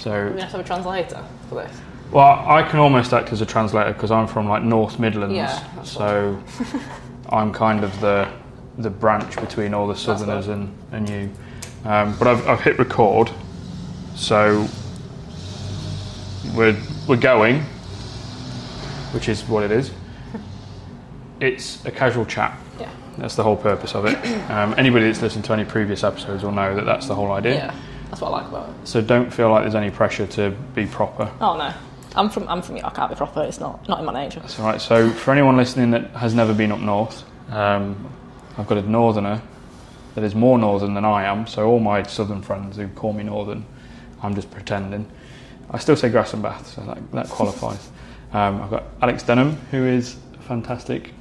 So We're have to have a translator for this. Well, I can almost act as a translator because I'm from like North Midlands, Yeah, so I'm kind of the the branch between all the Southerners and, and you. Um, but I've, I've hit record, so we're we're going, which is what it is. It's a casual chat. Yeah. That's the whole purpose of it. Um, anybody that's listened to any previous episodes will know that that's the whole idea. Yeah. That's what I like about it. So don't feel like there's any pressure to be proper. Oh no. I'm from I'm from I can't be proper, it's not not in my nature. That's all right. So, for anyone listening that has never been up north, um, I've got a northerner that is more northern than I am. So, all my southern friends who call me northern, I'm just pretending. I still say grass and bath, so that, that qualifies. um, I've got Alex Denham, who is a fantastic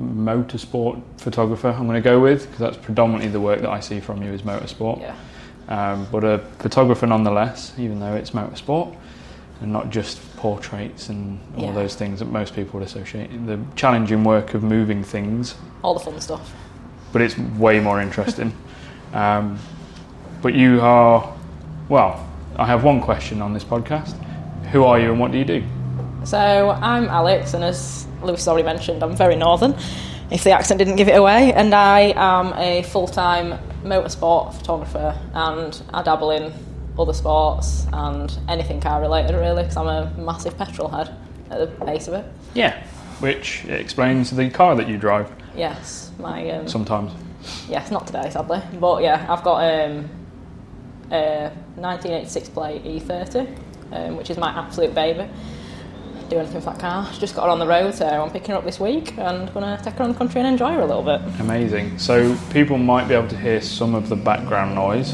motorsport photographer. I'm going to go with because that's predominantly the work that I see from you is motorsport. Yeah. Um, but a photographer nonetheless, even though it's motorsport and not just portraits and all Yeah. those things that most people would associate. The challenging work of moving things, All the fun stuff. but it's way more interesting. um, but you are, well, I have one question on this podcast. Who are you and what do you do? So I'm Alex, and as Lewis already mentioned, I'm very northern, if the accent didn't give it away, and I am a full time motorsport photographer, and I dabble in other sports and anything car related, really, because I'm a massive petrol head at the base of it. Yeah. Which explains the car that you drive Yes, my um, sometimes. yes, not today sadly, but yeah, I've got um, a 1986 plate E30, um, which is my absolute baby. Do anything with that car. Just got her on the road, so I'm picking her up this week and gonna take her on the country and enjoy her a little bit. Amazing. So people might be able to hear some of the background noise.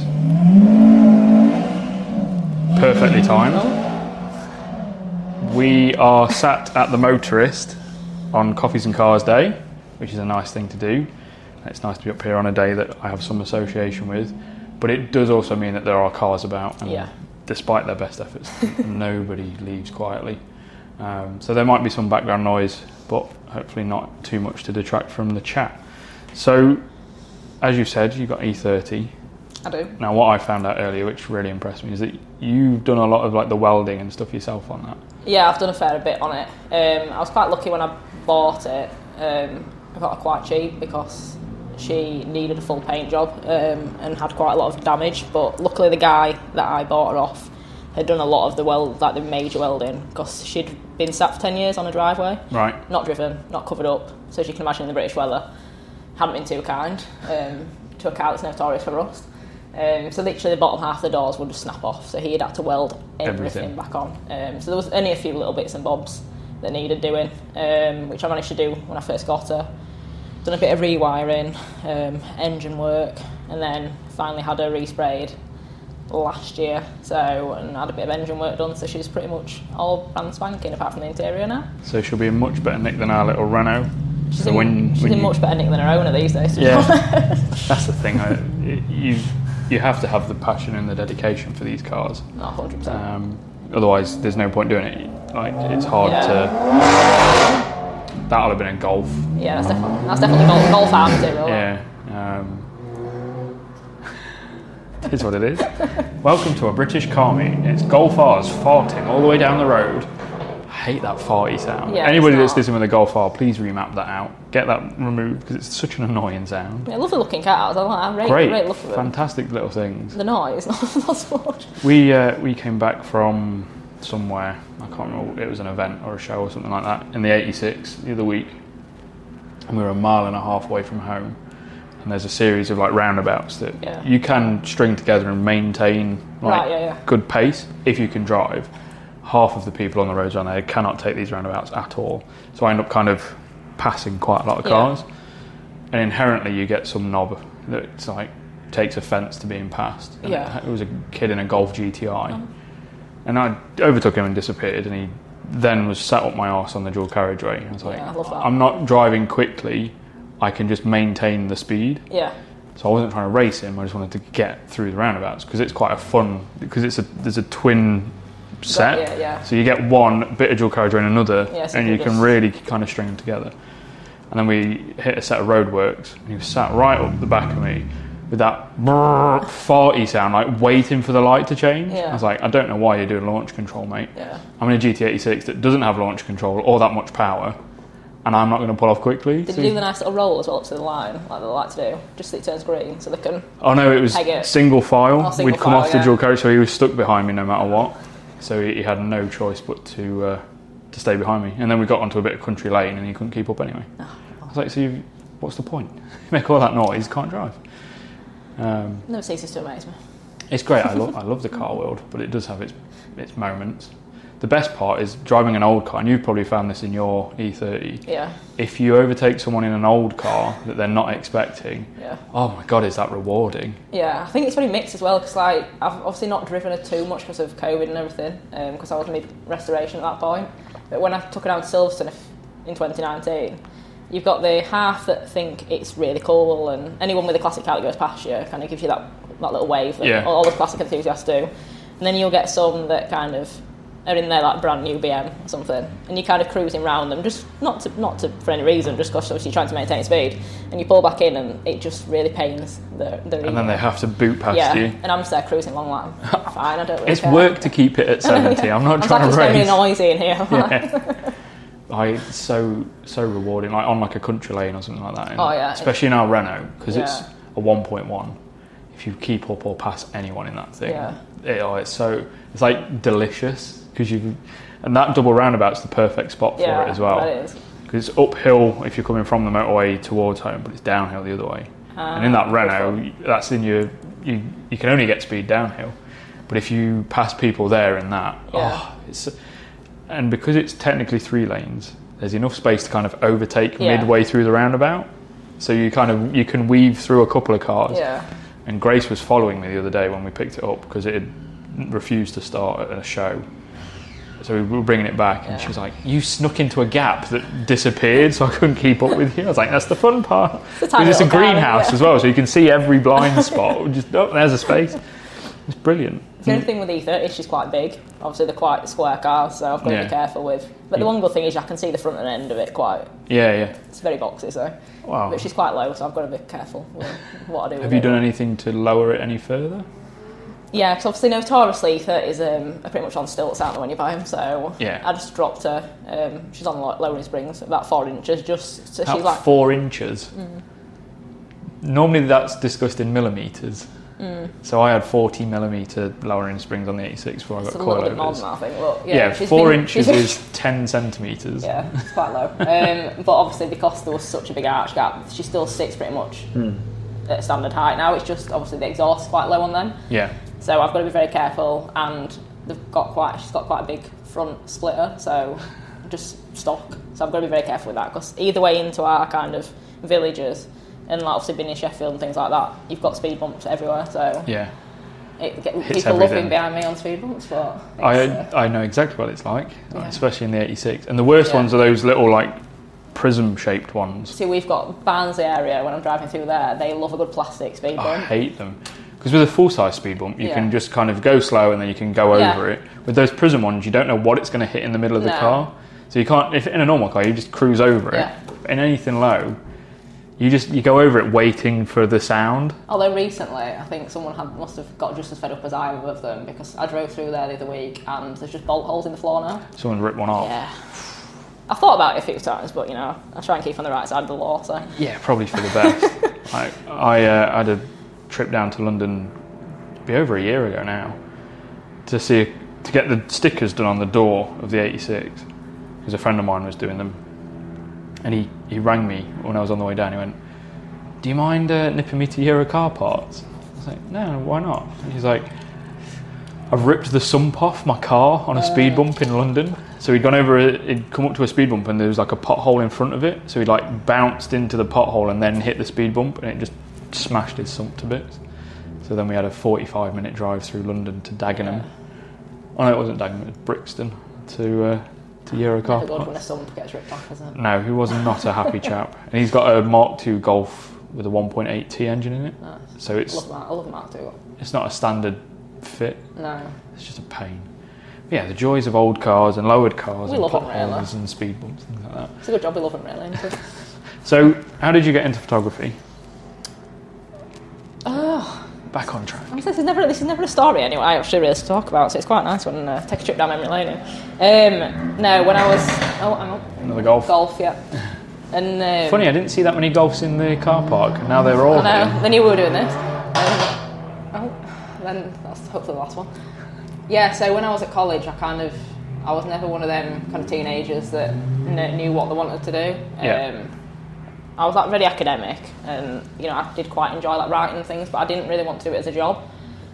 Perfectly timed. We are sat at the motorist on Coffees and Cars Day, which is a nice thing to do. It's nice to be up here on a day that I have some association with, but it does also mean that there are cars about, and Yeah. despite their best efforts, nobody leaves quietly. Um, so there might be some background noise, but hopefully not too much to detract from the chat. So, as you said, you've got E30. I do. Now, what I found out earlier, which really impressed me, is that you've done a lot of like the welding and stuff yourself on that. Yeah, I've done a fair bit on it. Um, I was quite lucky when I bought it. Um, I got it quite cheap because she needed a full paint job um, and had quite a lot of damage. But luckily, the guy that I bought her off had done a lot of the weld, like the major welding, because she'd been sat for ten years on a driveway, Right. not driven, not covered up. So as you can imagine, the British weather, hadn't been too kind um, to a car that's notorious for rust. Um, so literally the bottom half of the doors would just snap off. So he had had to weld everything, Everything. back on. Um, so there was only a few little bits and bobs that needed doing, um, which I managed to do when I first got her. Done a bit of rewiring, um, engine work, and then finally had her resprayed last year. So and had a bit of engine work done. So she's pretty much all brand spanking apart from the interior now. So she'll be in much better nick than our little Renault. She's, so in, when, she's when in you- much better nick than her owner these days. Yeah. that's the thing. I, you you have to have the passion and the dedication for these cars. Not 100%. Um, otherwise, there's no point doing it. Like it's hard Yeah. to. That'll have been a golf. yeah, that's definitely, that's definitely golf, Golf R material. Yeah. Um, it is what it is. Welcome to a British car meet. It's Golf R's farting all the way down the road. I hate that farty sound. Yeah, Anybody it's that's not. listening with a Golf R, please remap that out. Get that removed because it's such an annoying sound. Yeah, lovely looking cars. I like. I rate, Great, rate look them. fantastic little things. The noise, not, not so much. We uh, we came back from somewhere. I can't remember. It was an event or a show or something like that in the '86 the other week, and we were a mile and a half away from home. And there's a series of like roundabouts that Yeah. you can string together and maintain like Right, yeah, yeah. good pace if you can drive. Half of the people on the roads around there cannot take these roundabouts at all. So I end up kind of passing quite a lot of cars, and inherently you get some knob that's like takes offence to being passed. And Yeah. it, was a kid in a Golf GTI, oh. and I overtook him and disappeared, and he then was sat up my arse on the dual carriageway. I was like, Yeah, I love that. I'm not driving quickly. I can just maintain the speed. Yeah, So I wasn't trying to race him. I just wanted to get through the roundabouts because it's quite a fun because it's a there's a twin set. yeah, yeah. So you get one bit of dual carriageway and another, Yeah, so and you you can just- really kind of string them together. And then we hit a set of roadworks, and he was sat right up the back of me, with that brrr, farty sound, like waiting for the light to change. Yeah. I was like, I don't know why you're doing launch control, mate. Yeah. I'm in a GT86 that doesn't have launch control or that much power, and I'm not going to pull off quickly. Did So- you do the nice little roll as well up to the line, like they like to do, just so it turns green, so they can. Oh no, it was it. single file. Oh, single We'd come file, off the yeah. dual coach, so he was stuck behind me no matter what. So he, he had no choice but to uh, to stay behind me. And then we got onto a bit of country lane, and he couldn't keep up anyway. Oh, I was like, so you, what's the point? You make all that noise, can't drive. Um, Never ceases to amaze me. it's great. I love I love the car world, but it does have its its moments. The best part is driving an old car, and you've probably found this in your E30. Yeah, If you overtake someone in an old car that they're not expecting, yeah. oh my god, is that rewarding? Yeah, I think it's very mixed as well because like I've obviously not driven it too much because of COVID and everything um, because I was mid restoration at that point. But when I took it down to Silverstone in 2019, you've got the half that think it's really cool and anyone with a classic car that goes past you kind of gives you that, that little wave that Yeah. all the classic enthusiasts do. And then you'll get some that kind of are in their like brand new BM or something, and you're kind of cruising around them, just not to not to for any reason, just because obviously you're trying to maintain speed, and you pull back in, and it just really pains the the. And then they have to boot past yeah, you. and I'm just there cruising along like fine, I don't really It's care. work to keep it at 70. Yeah. I'm not I'm trying like, to it's race. really noisy in here. Yeah. I it's so so rewarding, like on like a country lane or something like that. Oh, yeah. Especially in our Renault because it's a 1.1. If you keep up or pass anyone in that thing, Yeah. it, oh, it's so it's like delicious because you and that double roundabout's the perfect spot for yeah, it as well. That is. Because it's uphill if you're coming from the motorway towards home, but it's downhill the other way. and in that Ah, Renault, that's in your you you can only get speed downhill. But if you pass people there in that, Yeah. oh, it's and because it's technically three lanes, there's enough space to kind of overtake Yeah. midway through the roundabout. So you kind of you can weave through a couple of cars. Yeah. And Grace was following me the other day when we picked it up because it had refused to start at a show. So we were bringing it back, and Yeah. she was like, "You snuck into a gap that disappeared, so I couldn't keep up with you." I was like, "That's the fun part." It's a it's a greenhouse yeah. as well, so you can see every blind spot. Just oh, there's a space. It's brilliant. The only thing with E30 is she's quite big. Obviously, they're quite square cars, so I've got to Yeah. be careful with. But the one good thing is I can see the front and end of it quite. Yeah, yeah. It's very boxy, so. Wow. But she's quite low, so I've got to be careful with what I do. Have you it. done anything to lower it any further? Yeah, because obviously notoriously E30s um, are pretty much on stilts, aren't they, when you buy them? So Yeah. I just dropped her. Um, she's on like, lowering springs, about four inches, just so About she's like. four inches. Mm. Normally that's discussed in millimeters. Mm. So I had 40 millimeter lowering springs on the 86 before I got It's a little bit more than that, I think. But yeah, Yeah, she's four been- inches is 10 centimeters. Yeah, it's quite low. Um, but obviously, because there was such a big arch gap, she still sits pretty much Hmm. at standard height now. It's just obviously the exhaust quite low on them, Yeah. So I've got to be very careful. And they've got quite, she's got quite a big front splitter, so just stock. So I've got to be very careful with that because either way into our kind of villages, and like obviously being in Sheffield and things like that, you've got speed bumps everywhere. So Yeah. it, get, Hits people love everything. being behind me on speed bumps, but I, uh, I know exactly what it's like, Yeah. especially in the 86. And the worst Yeah. ones are those little, like, prism shaped ones. See, we've got Barnsley area when I'm driving through there. They love a good plastic speed bump. I hate them. Because with a full size speed bump, you Yeah. can just kind of go slow and then you can go Yeah. over it. With those prism ones, you don't know what it's going to hit in the middle of the car. So you can't, if in a normal car, you just cruise over it. Yeah. In anything low, you just you go over it waiting for the sound. Although recently, I think someone had must have got just as fed up as I am with them because I drove through there the other week and there's just bolt holes in the floor now. Someone ripped one off. Yeah. I've thought about it a few times, but you know, I try and keep on the right side of the law. So Yeah, probably for the best. I, I uh, had a trip down to London, be over a year ago now, to see to get the stickers done on the door of the 86 because a friend of mine was doing them, and he, he rang me when I was on the way down. He went, "Do you mind uh, nipping me to Euro car parts?" I was like, "No, why not?" And he's like, "I've ripped the sump off my car on a speed bump in London." So he'd gone over, a, he'd come up to a speed bump, and there was like a pothole in front of it. So he like bounced into the pothole and then hit the speed bump, and it just smashed his sump to bits. So then we had a 45 minute drive through London to Dagenham. Oh no, it wasn't Dagenham, it was Brixton to uh, to Euro car never good when a sump gets ripped off, is it? No, he was not a happy chap, and he's got a Mark II Golf with a 1.8T engine in it. Nice. So it's love that. I love Mark II. it's not a standard fit. No. It's just a pain. But yeah, the joys of old cars and lowered cars We and potholes really. and speed bumps and things like that. It's a good job we love them really. So, how did you get into photography? Back on track. This is never this is never a story anyway. I actually really to talk about, so it's quite nice when uh, take a trip down memory lane. Um, no, when I was oh, hang on, Another golf. golf, yeah, and um, Funny, I didn't see that many golfs in the car park. Now they're all I know. here. They knew we were doing this. Um, oh, then that's hopefully the last one. Yeah. So when I was at college, I kind of I was never one of them kind of teenagers that knew what they wanted to do. Yeah. Um, I was like really academic, and you know I did quite enjoy like writing things, but I didn't really want to do it as a job.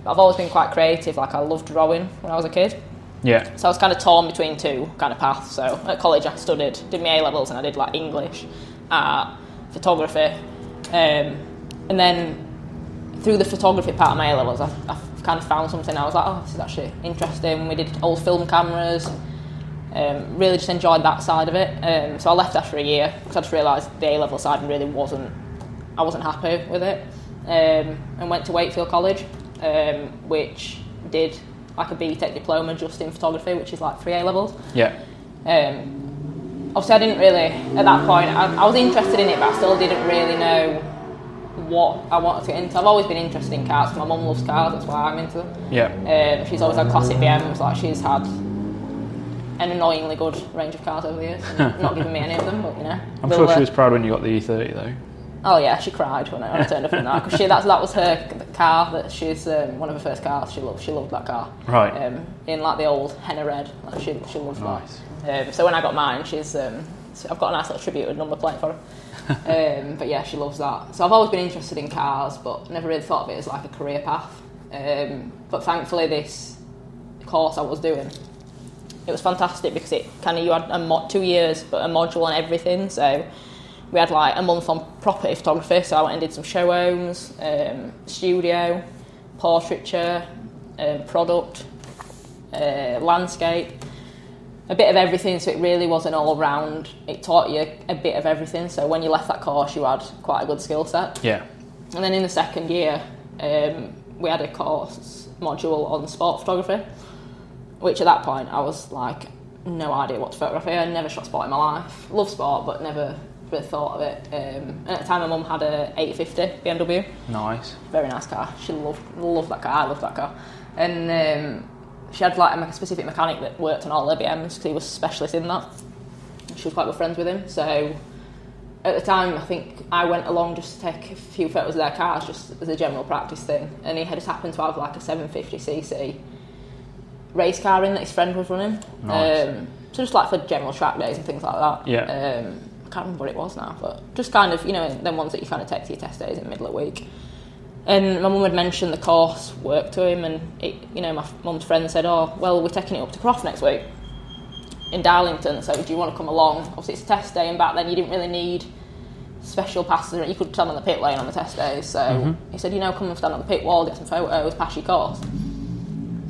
But I've always been quite creative. Like I loved drawing when I was a kid. Yeah. So I was kind of torn between two kind of paths. So at college, I studied, did my A levels, and I did like English, art, photography, um, and then through the photography part of my A levels, I, I kind of found something. I was like, oh, this is actually interesting. We did old film cameras. Um, really just enjoyed that side of it. Um, so I left after a year because I just realised the A level side really wasn't. I wasn't happy with it, um, and went to Wakefield College, um, which did like a BTEC diploma just in photography, which is like three A levels. Yeah. Um, obviously, I didn't really at that point. I, I was interested in it, but I still didn't really know what I wanted to get into. I've always been interested in cars. My mum loves cars, that's why I'm into them. Yeah. Um, she's always had classic BMs. Like she's had an annoyingly good range of cars over the years. Not giving me any of them, but you know. I'm sure she was proud when you got the E30 though. Oh yeah, she cried when I, when I turned up in that because she that's, that was her car that she's um, one of her first cars. She loved she loved that car. Right. Um, in like the old henna red, like she she loved Nice. that. Um, so when I got mine, she's um, I've got a nice little tributed number plate for her. um, but yeah, she loves that. So I've always been interested in cars, but never really thought of it as like a career path. Um, but thankfully, this course I was doing it was fantastic because it kind of you had a mo- two years but a module on everything. So we had like a month on property photography so I went and did some show homes um, studio portraiture um, product uh, landscape a bit of everything. So it really was an all round it taught you a bit of everything. So when you left that course you had quite a good skill set. Yeah. and then in the second year, um, we had a course module on sport photography, which at that point I was like, no idea what to photograph. I never shot sport in my life. Love sport, but never really thought of it. Um, and at the time, my mum had a 850 BMW, Nice. very nice car. She loved loved that car. I loved that car, and um, she had like a specific mechanic that worked on all her BMs because he was a specialist in that. She was quite good friends with him, so at the time, I think I went along just to take a few photos of their cars, just as a general practice thing. And he had just happened to have like a 750cc race car in that his friend was running. Nice. Um, so just like for general track days and things like that. Yeah. Um, I can't remember what it was now, but just kind of, you know, them ones that you kind of take to your test days in the middle of the week. And my mum had mentioned the course work to him, and it, you know, my mum's friend said, "Oh, well, we're taking it up to Croft next week." in Darlington, so do you want to come along? Obviously, it's test day, and back then you didn't really need special passes. You could stand on the pit lane on the test days. So he said, you know, come and stand on the pit wall, get some photos, pass your course.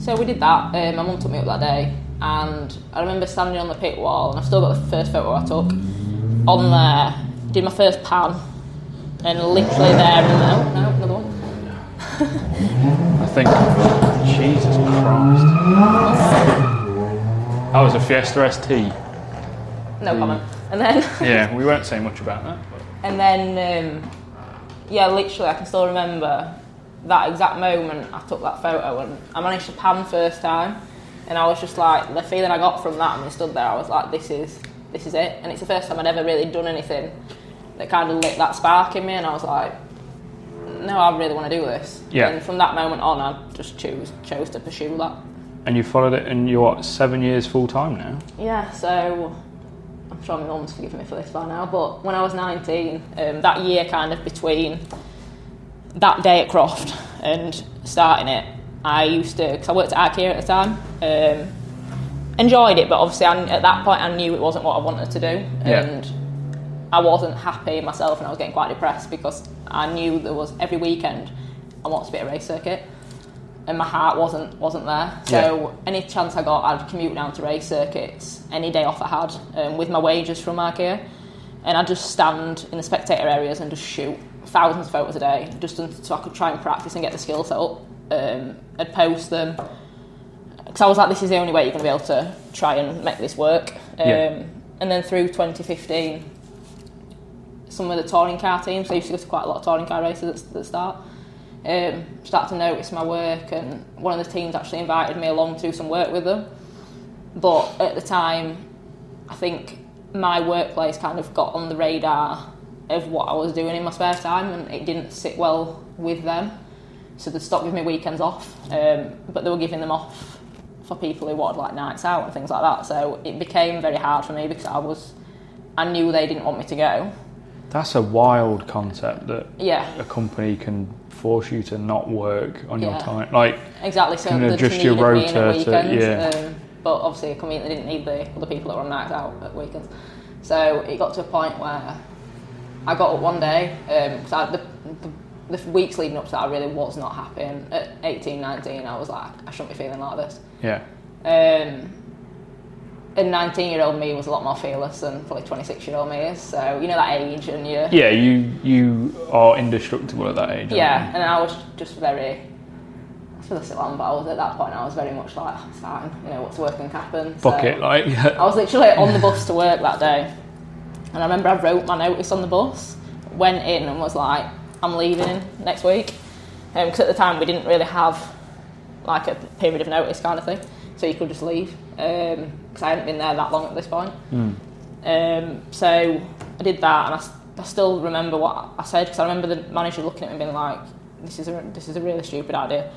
So we did that. Uh, my mum took me up that day, and I remember standing on the pit wall, and I've still got the first photo I took. On there, did my first pan, and literally there, and oh, no, another one. I think. Jesus Christ. That was a Fiesta ST. No comment. And then. Yeah, we won't say much about that. But And then, um, yeah, literally, I can still remember that exact moment I took that photo and I managed to pan first time. And I was just like, the feeling I got from that and we stood there, I was like, this is, this is it. And it's the first time I'd ever really done anything that kind of lit that spark in me. And I was like, no, I really want to do this. Yeah. And from that moment on, I just chose, chose to pursue that. and you followed it, and you're what, seven years full time now. Yeah, so I'm sure my mum's forgiven me for this by now, but when I was 19, um, that year kind of between that day at Croft and starting it, I used to, because I worked at IKEA at the time, um, enjoyed it, but obviously I, at that point I knew it wasn't what I wanted to do. Yeah. And I wasn't happy myself and I was getting quite depressed because I knew there was every weekend I wanted to be at a race circuit and my heart wasn't wasn't there. So any chance I got, I'd commute down to race circuits any day off I had um, with my wages from IKEA, and I'd just stand in the spectator areas and just shoot thousands of photos a day, just so I could try and practice and get the skill set up. Um, I'd post them because I was like, this is the only way you're going to be able to try and make this work. Um, Yeah. And then through 2015, some of the touring car teams, I used to go to quite a lot of touring car races at the start um, started to notice my work, and one of the teams actually invited me along to do some work with them. But at the time, I think my workplace kind of got on the radar of what I was doing in my spare time, and it didn't sit well with them. So they stopped giving me weekends off, um, but they were giving them off for people who wanted like nights out and things like that. So it became very hard for me because I was, I knew they didn't want me to go. That's a wild concept that Yeah, a company can force you to not work on your time. Like, exactly. So Can they adjust just your needed me in rota to- weekends. yeah. Um, but obviously, conveniently, they didn't need the other people that were on nights out at weekends. So it got to a point where I got up one day because I the, the, the weeks leading up to that, I really was not happy. And at 18, 19, I was like, I shouldn't be feeling like this. yeah, Um, and 19 year old me was a lot more fearless than probably 26 year old me is. So, you know, that age, and you yeah, you you are indestructible at that age. Yeah, you? and I was just very. I long, but I was at that point. I was very much like, it's fine. You know, what's working can happen. Fuck So it, like, I was literally on the bus to work that day, and I remember I wrote my notice on the bus, went in, and was like, I'm leaving next week, because at the time we didn't really have like a period of notice kind of thing, so you could just leave because I hadn't been there that long at this point. Um, so I did that, and I still remember what I said because I remember the manager looking at me and being like, "This is a this is a really stupid idea."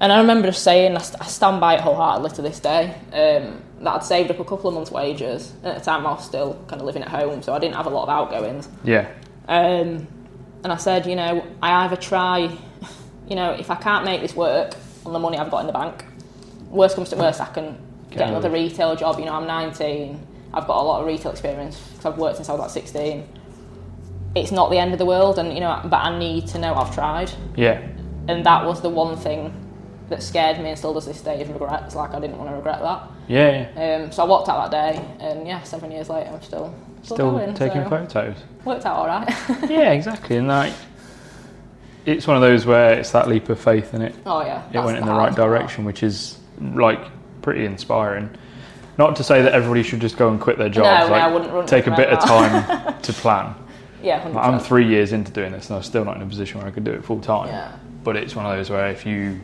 And I remember just saying, I, st- I stand by it wholeheartedly to this day, um, that I'd saved up a couple of months' wages. And at the time, I was still kind of living at home, so I didn't have a lot of outgoings. yeah, Um, and I said, you know, I either try, you know, if I can't make this work on the money I've got in the bank, worst comes to worst, I can Get get another another- retail job. You know, I'm 19, I've got a lot of retail experience because I've worked since I was like 16. It's not the end of the world, and you know, but I need to know I've tried. yeah, And that was the one thing that scared me and still does this day is regrets. Like, I didn't want to regret that. yeah, yeah. Um, so I walked out that day, and yeah, seven years later, I'm still still, Still going, taking so photos. Worked out all right. yeah, exactly. And like, it's one of those where it's that leap of faith, in it. oh yeah, It went in the the right hardest part. direction, which is like pretty inspiring. Not to say that everybody should just go and quit their jobs. no, like, I wouldn't- wouldn't take a bit of time to plan. Yeah, 100%. Like, I'm three years into doing this, and I'm still not in a position where I could do it full time. Yeah. But it's one of those where if you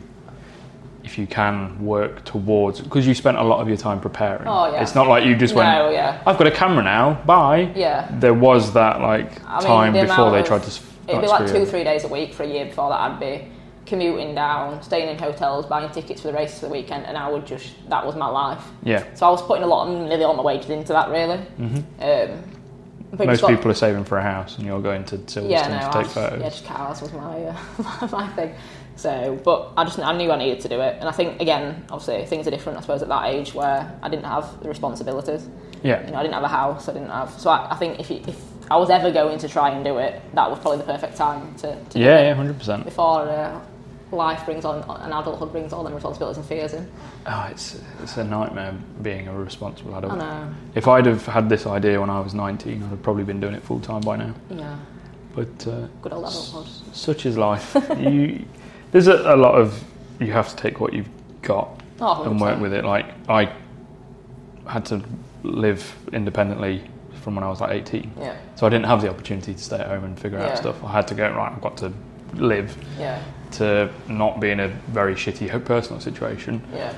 if you can work towards because you spent a lot of your time preparing. Oh, yeah. It's not like you just went. No, yeah. I've got a camera now. Bye. Yeah. There was that like I mean, time the before they of- tried to. It'd be like, two, three days a week for a year before that. I'd be commuting down, staying in hotels, buying tickets for the race for the weekend, and I would just that was my life. Yeah. So I was putting a lot, of nearly all my wages into that, really. Mm-hmm. Um, Most got- people are saving for a house, and you're going to Silverstone yeah, no, to take just, photos. yeah, just cars was my uh, my thing. So, but I just I knew I needed to do it, and I think again, obviously, things are different. I suppose at that age where I didn't have the responsibilities. yeah. You know, I didn't have a house. I didn't have. So I, I think if you, if I was ever going to try and do it, that was probably the perfect time to, to do Yeah, it yeah, hundred percent. before uh, life brings on and adulthood brings all them responsibilities and fears in. Oh, it's it's a nightmare being a responsible adult. I know. If I'd have had this idea when I was 19, I'd have probably been doing it full time by now. Yeah, But uh, good old adulthood. such is life. you, there's a, a lot of you have to take what you've got Oh, and work with it. Like I had to live independently from when I was like 18, Yeah, so I didn't have the opportunity to stay at home and figure Yeah. out stuff. I had to go right. I've got to live yeah, to not be in a very shitty personal situation. yeah,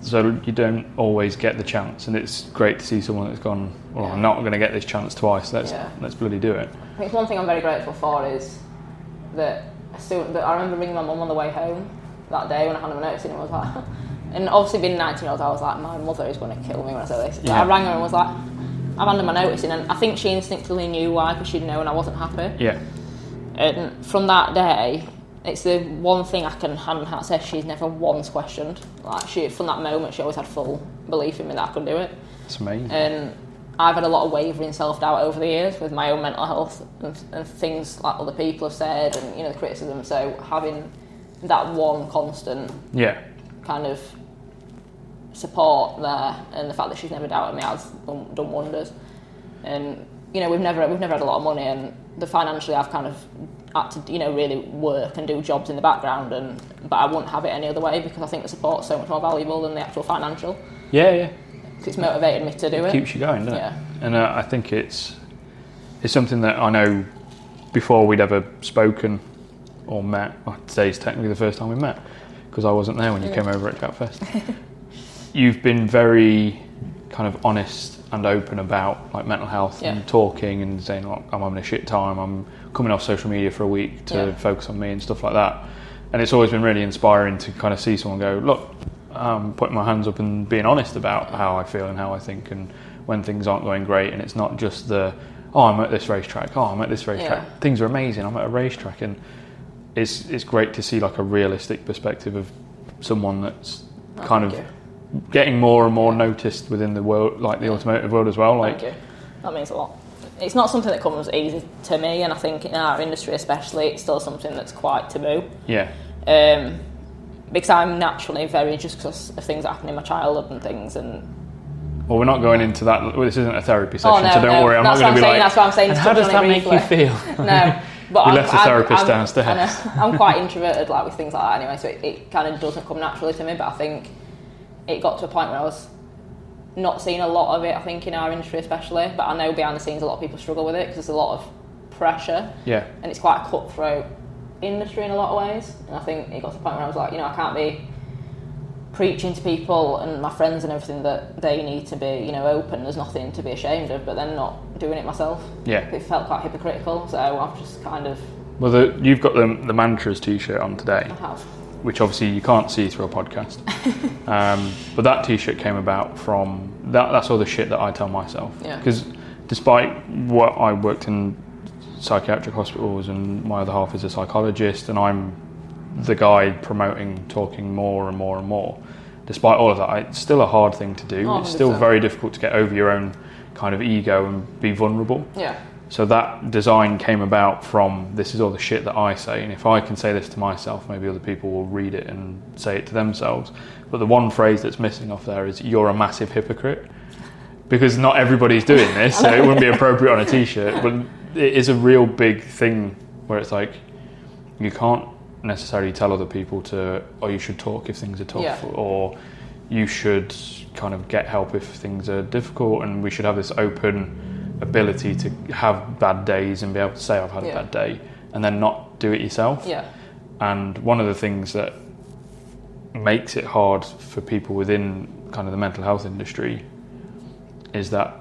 So you don't always get the chance, and it's great to see someone that's gone. Well, Yeah. I'm not going to get this chance twice. Let's let's bloody do it. I think one thing I'm very grateful for is that, as soon, that I remember ringing my mum on the way home that day when I handed my notice in and was like, and obviously being 19 years old, I was like, my mother is going to kill me when I say this. Yeah. I rang her and was like, I've handed my notice in, and I think she instinctively knew why because she'd known I wasn't happy. Yeah, And from that day, it's the one thing I can hand on heart say she's never once questioned. Like she, from that moment, she always had full belief in me that I could do it. it's amazing. And I've had a lot of wavering self doubt over the years with my own mental health and, and things like other people have said and you know the criticism. So having that one constant yeah, kind of support there and the fact that she's never doubted me has done, done wonders. And you know we've never we've never had a lot of money and the financially I've kind of had to you know really work and do jobs in the background and but I wouldn't have it any other way because I think the support's so much more valuable than the actual financial. yeah, yeah. 'Cause It's motivated me to do it. keeps you going, doesn't Yeah. it? And uh, I think it's it's something that I know before we'd ever spoken. or met. Well, today's technically the first time we met because I wasn't there when you came over at Chatfest. You've been very kind of honest and open about like mental health Yeah. and talking and saying like, I'm having a shit time. I'm coming off social media for a week to focus on me and stuff like that. And it's always been really inspiring to kind of see someone go, look, I'm putting my hands up and being honest about how I feel and how I think and when things aren't going great. And it's not just the, oh, I'm at this racetrack. Oh, I'm at this racetrack. Yeah. Things are amazing. I'm at a racetrack. And it's, it's great to see like a realistic perspective of someone that's Oh, kind of you. getting more and more noticed within the world, like the automotive world as well. Like, Thank you. That means a lot. It's not something that comes easy to me, and I think in our industry, especially, it's still something that's quite taboo. yeah, Um, because I'm naturally very just because of things that happened in my childhood and things, and Well, we're not going into that. Well, this isn't a therapy oh, session, Oh, no, so don't no, worry. I'm not going to be saying, like. that's what I'm saying, how does that make you feel? no. But We I'm, left the therapist I'm- downstairs. I know. I'm quite introverted, like with things like that anyway, so it, it kind of doesn't come naturally to me. But I think it got to a point where I was not seeing a lot of it. I think in our industry, especially. But I know behind the scenes, a lot of people struggle with it because there's a lot of pressure, yeah, and it's quite a cutthroat industry in a lot of ways. And I think it got to the point where I was like, you know, I can't be preaching to people and my friends and everything that they need to be, you know, open. There's nothing to be ashamed of, but then not doing it myself. yeah. It felt quite hypocritical, so I've just kind of Well, the, you've got the, the mantras T-shirt on today, I have. which obviously you can't see through a podcast. um, but that T-shirt came about from that. That's all the shit that I tell myself. Yeah. Because despite what I worked in psychiatric hospitals and my other half is a psychologist, and I'm the guy promoting talking more and more and more. Despite all of that, it's still a hard thing to do. Oh, it's still 100%. very difficult to get over your own kind of ego and be vulnerable. Yeah. So that design came about from this is all the shit that I say, and if I can say this to myself, maybe other people will read it and say it to themselves. But the one phrase that's missing off there is "you're a massive hypocrite," because not everybody's doing this, so it wouldn't be appropriate on a t-shirt. But it is a real big thing where it's like you can't necessarily tell other people to, or you should talk if things are tough, Yeah. or you should kind of get help if things are difficult, and we should have this open ability to have bad days and be able to say I've had a bad day, and then not do it yourself. Yeah. And one of the things that makes it hard for people within kind of the mental health industry is that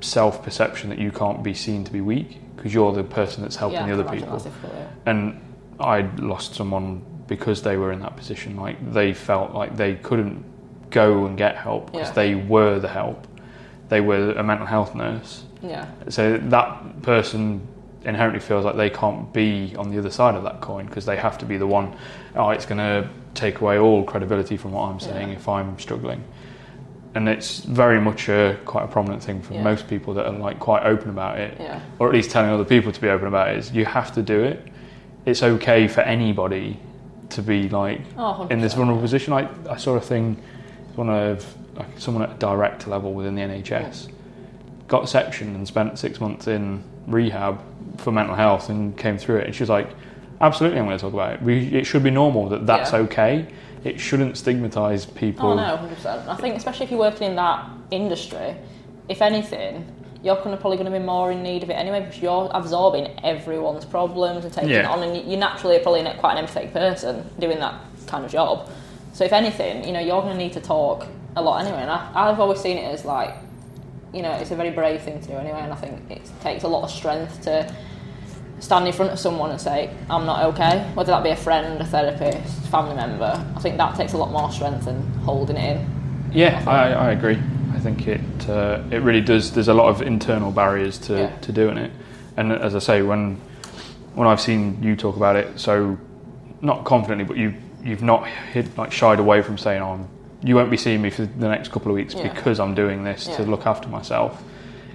self perception that you can't be seen to be weak because you're the person that's helping yeah, the other people. that's difficult, yeah. And I lost someone because they were in that position. Like they felt like they couldn't go and get help because Yeah. they were the help. They were a mental health nurse. Yeah. So that person inherently feels like they can't be on the other side of that coin because they have to be the one. Oh, it's going to take away all credibility from what I'm saying if I'm struggling. And it's very much a quite a prominent thing for Yeah. most people that are like quite open about it, Yeah. or at least telling other people to be open about it. Is you have to do it. It's okay for anybody to be like Oh, in this vulnerable position. I, I saw a thing, one of like someone at a director level within the NHS got sectioned and spent six months in rehab for mental health and came through it. And she was like, "Absolutely, I'm going to talk about it. We, it should be normal that that's Yeah. okay. It shouldn't stigmatise people." Oh no, hundred percent. I think especially if you're working in that industry, if anything, you're gonna, probably going to be more in need of it anyway because you're absorbing everyone's problems and taking it on, and you're naturally are probably not quite an empathetic person doing that kind of job. So if anything, you know, you're going to need to talk a lot anyway. And I, I've always seen it as like, you know, it's a very brave thing to do anyway. And I think it takes a lot of strength to stand in front of someone and say, I'm not okay, whether that be a friend, a therapist, family member, I think that takes a lot more strength than holding it in. Yeah, I, I agree. I think it uh, it really does. There's a lot of internal barriers to, Yeah. to doing it, and as I say, when when I've seen you talk about it, so not confidently, but you you've not hid, like shied away from saying, "Oh, you won't be seeing me for the next couple of weeks Yeah. because I'm doing this to look after myself."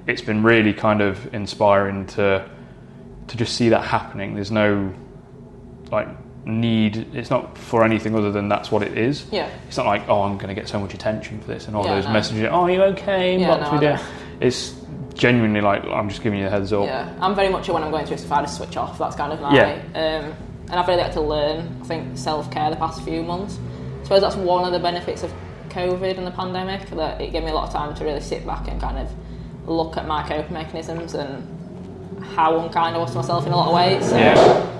It's been really kind of inspiring to to just see that happening. There's no like need. It's not for anything other than that's what it is. Yeah. It's not like, oh, I'm going to get so much attention for this and all Yeah, those no. messages. Oh, are you okay? Yeah, what no, do? It's genuinely like I'm just giving you a heads up. Yeah, I'm very much a when I'm going through stuff, I just switch off. That's kind of my. Yeah. Um, and I've really had to learn, I think, self care the past few months. I suppose that's one of the benefits of COVID and the pandemic, that it gave me a lot of time to really sit back and kind of look at my coping mechanisms and how unkind I was to myself in a lot of ways. So Yeah.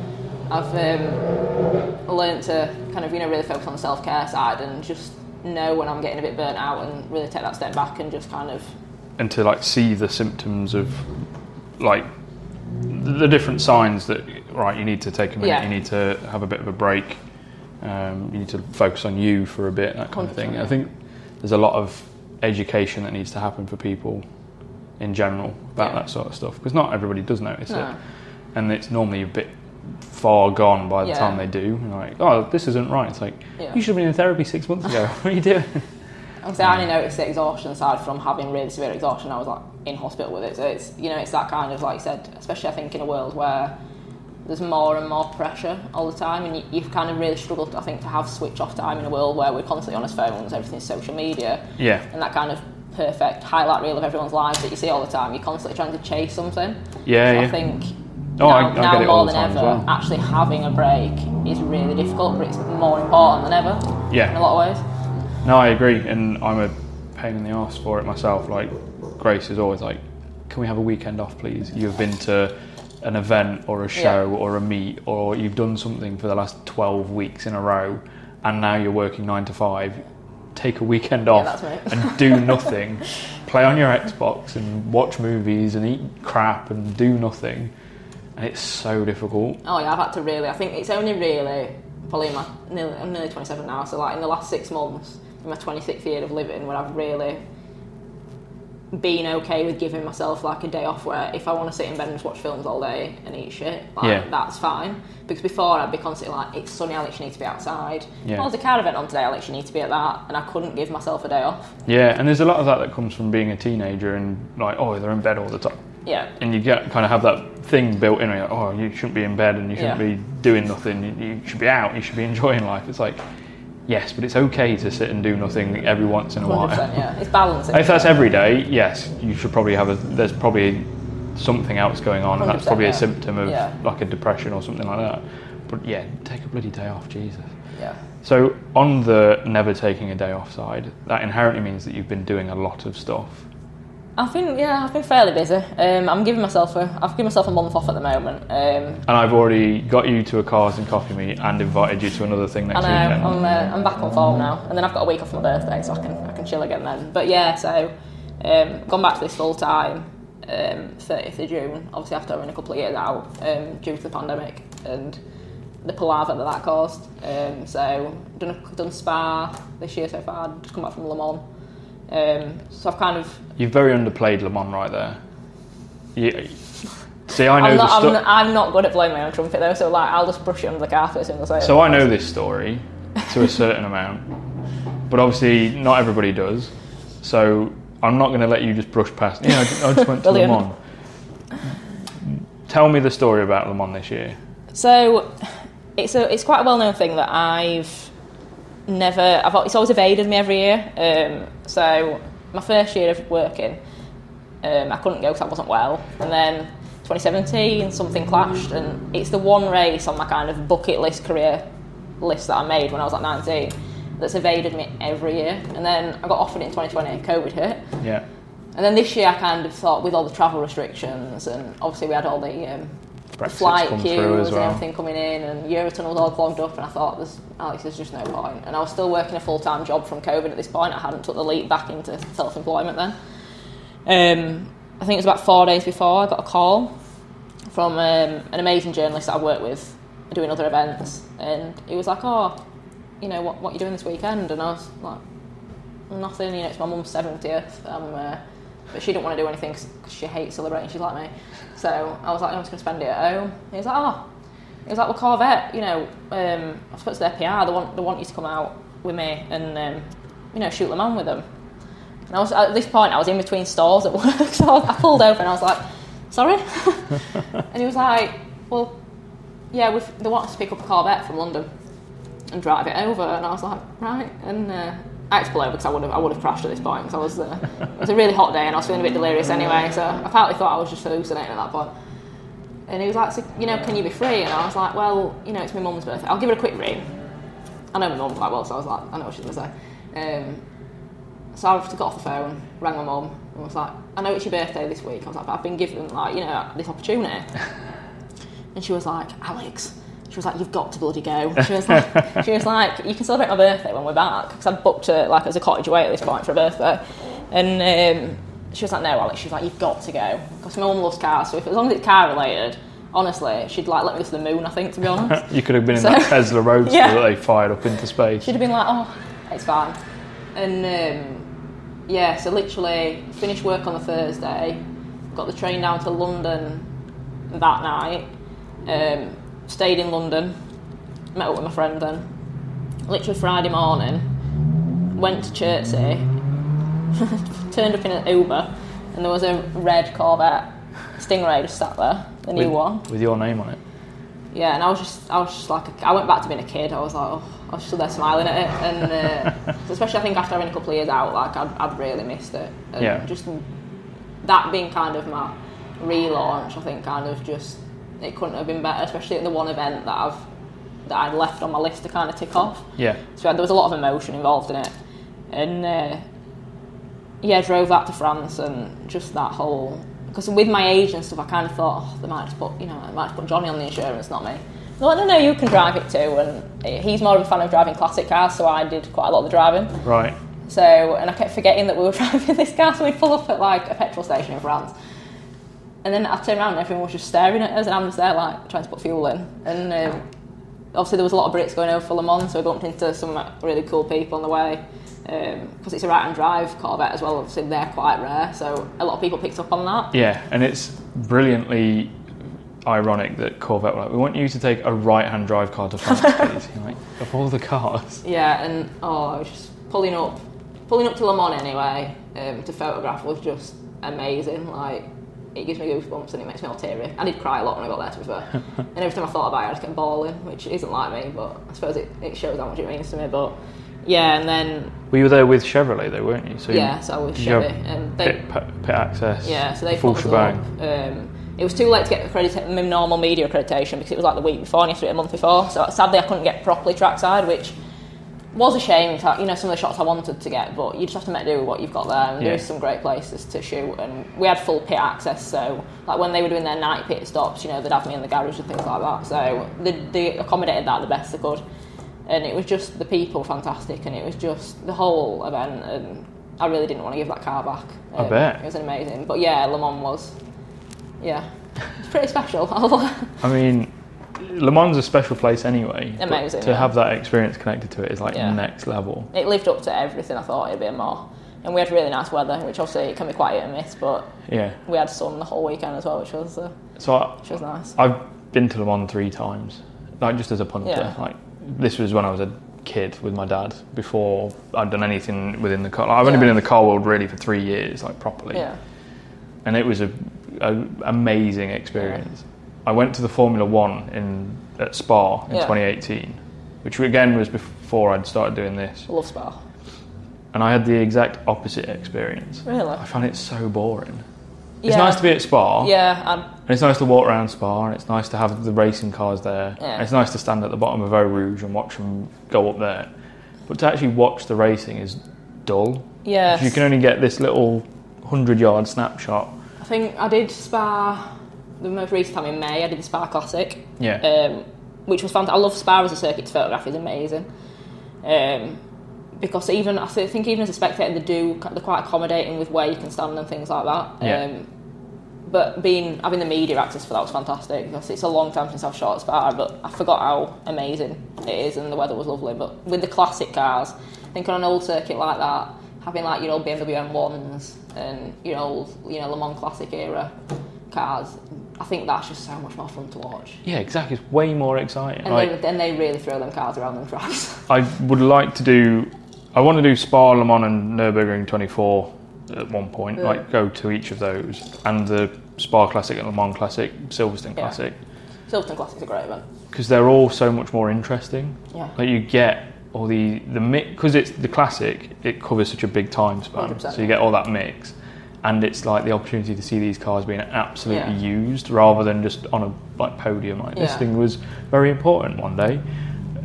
I've um, learned to kind of you know really focus on the self care side and just know when I'm getting a bit burnt out and really take that step back and just kind of and to like see the symptoms of like the different signs that right you need to take a minute Yeah. you need to have a bit of a break um, you need to focus on you for a bit that kind of thing 100%, i think there's a lot of education that needs to happen for people in general about Yeah. that sort of stuff because not everybody does notice No. it and it's normally a bit far gone by the Yeah. time they do You're like oh this isn't right it's like Yeah. you should have been in therapy six months ago what are you doing Obviously, I only noticed the exhaustion side from having really severe exhaustion. I was like in hospital with it, so it's you know it's that kind of like you said, especially I think in a world where there's more and more pressure all the time, and you, you've kind of really struggled, I think, to have switch off time in a world where we're constantly on our phones, everything's social media, yeah and that kind of perfect highlight reel of everyone's lives that you see all the time. You're constantly trying to chase something. yeah So yeah I think Oh, now, I- I now get it more all the than ever, well. actually having a break is really difficult, but it's more important than ever yeah in a lot of ways. No, I agree, and I'm a pain in the ass for it myself. Like Grace is always like, "Can we have a weekend off, please?" You've been to an event or a show or a meet, or you've done something for the last 12 weeks in a row, and now you're working nine to five. Take a weekend off that's me. and do nothing. Play on your Xbox and watch movies and eat crap and do nothing. And it's so difficult. Oh yeah, I've had to really. I think it's only really probably my nearly, I'm nearly 27 now, so like in the last six months, in my 26th year of living, where I've really been okay with giving myself like a day off where if I want to sit in bed and just watch films all day and eat shit, like Yeah. that's fine. Because before I'd be constantly like, it's sunny, I literally need to be outside. Yeah. Oh, there's a car event on today, I literally need to be at that, and I couldn't give myself a day off. Yeah, and there's a lot of that that comes from being a teenager and like, oh, they're in bed all the time. Yeah, and you get kind of have that thing built in. where like, oh, you shouldn't be in bed and you shouldn't Yeah. be doing nothing. You, you should be out. You should be enjoying life. It's like, yes, but it's okay to sit and do nothing every once in a while. Yeah, it's balancing. If that's every day, yes, you should probably have a. There's probably something else going on, and that's probably yeah. a symptom of Yeah. like a depression or something like that. But yeah, take a bloody day off, Jesus. yeah. So on the never taking a day off side, that inherently means that you've been doing a lot of stuff. I think yeah, I've been fairly busy. Um, I'm giving myself a, I've given myself a month off at the moment. Um, And I've already got you to a cars and coffee meet and invited you to another thing next I know weekend. I'm, uh, I'm back on form now, and then I've got a week off my birthday, so I can I can chill again then. But yeah, so um, gone back to this full time. Um, 30th of June, obviously after having a couple of years out um, due to the pandemic and the palaver that that caused. Um, so done a, done Spa this year so far. Just come back from Le Mans. Um, so I've kind of You've very underplayed Le Mans right there. You, see, I know I'm the not, I'm, not, I'm not good at blowing my own trumpet though, so like I'll just brush it under the carpet as soon as I say. So I know this story to a certain amount, but obviously not everybody does. So I'm not going to let you just brush past. Yeah, I just, I just went to Le Brilliant. Mans. Tell me the story about Le Mans this year. So it's a it's quite a well known thing that I've never I've it's always evaded me every year. Um, so my first year of working, um, I couldn't go because I wasn't well, and then 2017 something clashed, and it's the one race on my kind of bucket list career list that I made when I was like 19 that's evaded me every year. And then I got offered it in 2020, COVID hit. Yeah, And then this year, I kind of thought, with all the travel restrictions, and obviously we had all the, um, the Brexit's flight queues as and well. everything coming in, and Eurotunnel was all clogged up, and I thought, there's, Alex, there's just no point. And I was still working a full time job from COVID at this point. I hadn't took the leap back into self employment then. Um, I think it was about four days before I got a call from um, an amazing journalist that I work with doing other events, and he was like, "Oh, you know what? What you doing this weekend?" And I was like, "Nothing. You know, it's my mum's seventieth. Um, uh, but she didn't want to do anything because she hates celebrating. She's like me. So I was like, I'm just going to spend it at home. He was like, oh. He was like, well, Corvette, you know, um, I to their PR. They want, they want you to come out with me and, um, you know, shoot Le Mans with them. And I was at this point, I was in between stores at work, so I pulled over and I was like, sorry. and he was like, well, yeah, we've, they want us to pick up a Corvette from London and drive it over. And I was like, right. And uh, I had to pull over because I would have I would have crashed at this point because I was uh, it was a really hot day and I was feeling a bit delirious anyway. So I partly thought I was just hallucinating at that point. And he was like, so, you know, can you be free? And I was like, well, you know, it's my mum's birthday. I'll give it a quick ring. I know my mum quite well, so I was like, I know what she's going to say. Um, so I got off the phone, rang my mum, and was like, I know it's your birthday this week. I was like, but I've been given, like, you know, this opportunity. and she was like, Alex, she was like, "You've got to bloody go." She was like, "She was like, you can celebrate my birthday when we're back because I'd booked it like as a cottage away at this point for a birthday." And um, she was like, "No, Alex." She was like, "You've got to go because my mum loves cars. So if as long as it's car related, honestly, she'd like let me to the moon. I think to be honest." You could have been in So- that Tesla Roadster Yeah. that they fired up into space. She'd have been like, oh, it's fine. And um, yeah, so literally finished work on the Thursday, got the train down to London that night, um, stayed in London, met up with my friend then. Literally Friday morning, went to Chertsey, turned up in an Uber, and there was a red Corvette Stingray just sat there, the new one. with your name on it. Yeah, and I was just, I was just like, a, I went back to being a kid. I was like, oh, I was still there smiling at it, and uh, especially I think after having a couple of years out, like I'd, I'd really missed it. And Yeah. Just that being kind of my relaunch, I think kind of just it couldn't have been better, especially at the one event that I've that I'd left on my list to kind of tick off. Yeah. So there was a lot of emotion involved in it, and uh, yeah, drove that to France and just that whole because with my age and stuff, I kind of thought oh, they might just put you know I might just put Johnny on the insurance, not me. Like, no, no, you can drive it too, and he's more of a fan of driving classic cars, so I did quite a lot of the driving. Right. So, and I kept forgetting that we were driving this car, so we'd pull up at like a petrol station in France. And then I turned around and everyone was just staring at us, and I'm just there like trying to put fuel in. And um, obviously there was a lot of Brits going over for Le Mans, so I bumped into some really cool people on the way. Because it's a right-hand drive Corvette as well, obviously they're quite rare, so a lot of people picked up on that. Yeah, and it's brilliantly ironic that Corvette were like, we want you to take a right-hand drive car to France, please. You're like, of all the cars. Yeah, and oh, I was just pulling up, pulling up to Le Mans anyway um, to photograph was just amazing. Like, it gives me goosebumps and it makes me all teary. I did cry a lot when I got there, to be fair. and every time I thought about it, I just kept bawling, which isn't like me, but I suppose it, it shows how much it means to me. But yeah, and then Well, you were there with Chevrolet, though, weren't you? So you- yeah, so I was Chevy, and they pit, pit, access. yeah, so they full shebang. up. Um, it was too late to get my normal media accreditation because it was like the week before and you had to do it a month before. So sadly, I couldn't get properly trackside, which was a shame. You know, some of the shots I wanted to get, but you just have to make do with what you've got there. And Yeah. there's some great places to shoot, and we had full pit access. So like when they were doing their night pit stops, you know, they'd have me in the garage and things like that. So they, they accommodated that the best they could, and it was just the people fantastic, and it was just the whole event. And I really didn't want to give that car back. I bet. it was amazing. But yeah, Le Mans was, yeah, it's pretty special. I mean, Le Mans is a special place anyway. Amazing, To yeah. have that experience connected to it is like Yeah. next level. it lived up to everything I thought it'd be more. And we had really nice weather, which obviously it can be quite hit and miss, but Yeah. we had sun the whole weekend as well, which was uh, So I, which was nice. I've been to Le Mans three times, like just as a punter. Yeah. Like this was when I was a kid with my dad before I'd done anything within the car. Like, I've only been in the car world really for three years, like properly, Yeah, and it was a, a amazing experience. I went to the Formula One in at Spa in Yeah. 2018, which again was before I'd started doing this, I love Spa. and I had the exact opposite experience. Really? I found it so boring. It's nice to be at Spa. Yeah, and And it's nice to walk around Spa, and it's nice to have the racing cars there. Yeah. And it's nice to stand at the bottom of Eau Rouge and watch them go up there. But to actually watch the racing is dull. yeah. You can only get this little hundred yard snapshot. I think I did Spa the most recent time in May. I did the Spa Classic. Yeah. um, which was fantastic. I love Spa as a circuit to photograph; is amazing. Um, because even I think even as a spectator, they do they're quite accommodating with where you can stand and things like that. Yeah. Um, but being having the media access for that was fantastic because it's a long time since I've shot Spa, but I forgot how amazing it is and the weather was lovely. But with the classic cars, I think on an old circuit like that, having like your old BMW M1s and your old you know Le Mans Classic era cars, I think that's just so much more fun to watch. yeah, exactly. It's way more exciting. And Like, they, then they really throw them cars around them tracks. I would like to do. I want to do Spa, Le Mans, and Nurburgring 24 at one point. Yeah. Like go to each of those, and the Spa Classic and Le Mans Classic, Silverstone Yeah. Classic, Silverstone Classic's a great event. because they're all so much more interesting. Yeah. Like you get all the the mix because it's the classic. It covers such a big time span, 100%. so you get all that mix, and it's like the opportunity to see these cars being absolutely Yeah. used rather than just on a like podium. Like this thing was very important one day.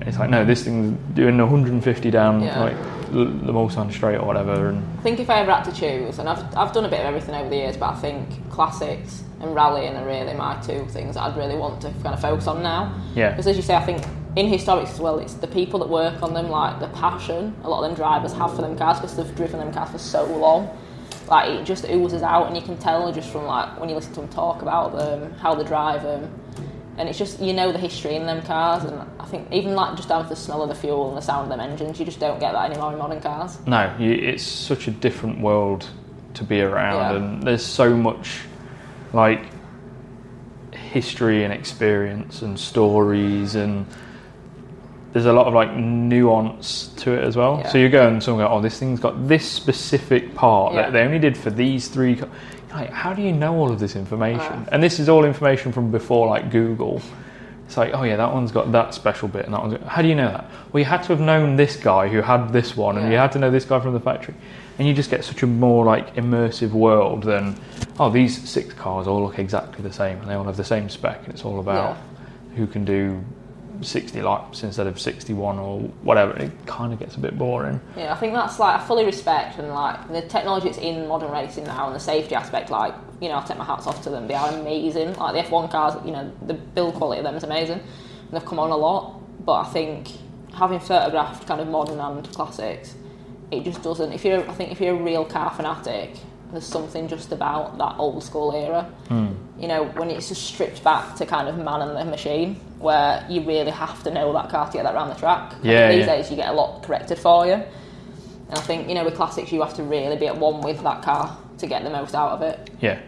It's like no, this thing's doing 150 down Yeah. like the, the Mulsanne Straight or whatever. And I think if I ever had to choose, and I've, I've done a bit of everything over the years, but I think classics and rallying are really my two things that I'd really want to kind of focus on now. yeah, Because as you say, I think in historics as well, it's the people that work on them, like the passion a lot of them drivers have for them cars because they've driven them cars for so long. Like it just oozes out, and you can tell just from like when you listen to them talk about them, how they drive them, and it's just you know the history in them cars. And I think even like just down to the smell of the fuel and the sound of them engines, you just don't get that anymore in modern cars. no, you, it's such a different world to be around, Yeah. and there's so much like history and experience and stories and there's a lot of like nuance to it as well. Yeah. So you go and someone go, oh, this thing's got this specific part Yeah. that they only did for these three. Co-. Like, how do you know all of this information? Uh. And this is all information from before like Google. It's like, oh yeah, that one's got that special bit, and that one's. How do you know that? Well, you had to have known this guy who had this one, and you had to know this guy from the factory, and you just get such a more like immersive world than, oh, these six cars all look exactly the same, and they all have the same spec, and it's all about who can do 60 laps instead of 61 or whatever. It kind of gets a bit boring. Yeah, I think that's like I fully respect and like the technology that's in modern racing now and the safety aspect. Like you know, I take my hats off to them. They are amazing. Like the F1 cars, you know, the build quality of them is amazing, and they've come on a lot. But I think having photographed kind of modern and classics, it just doesn't. If you're, I think if you're a real car fanatic, there's something just about that old school era. Hmm. You know, when it's just stripped back to kind of man and the machine, where you really have to know that car to get that around the track. Yeah, these yeah. days you get a lot corrected for you. And I think, you know, with classics, you have to really be at one with that car to get the most out of it. Yeah.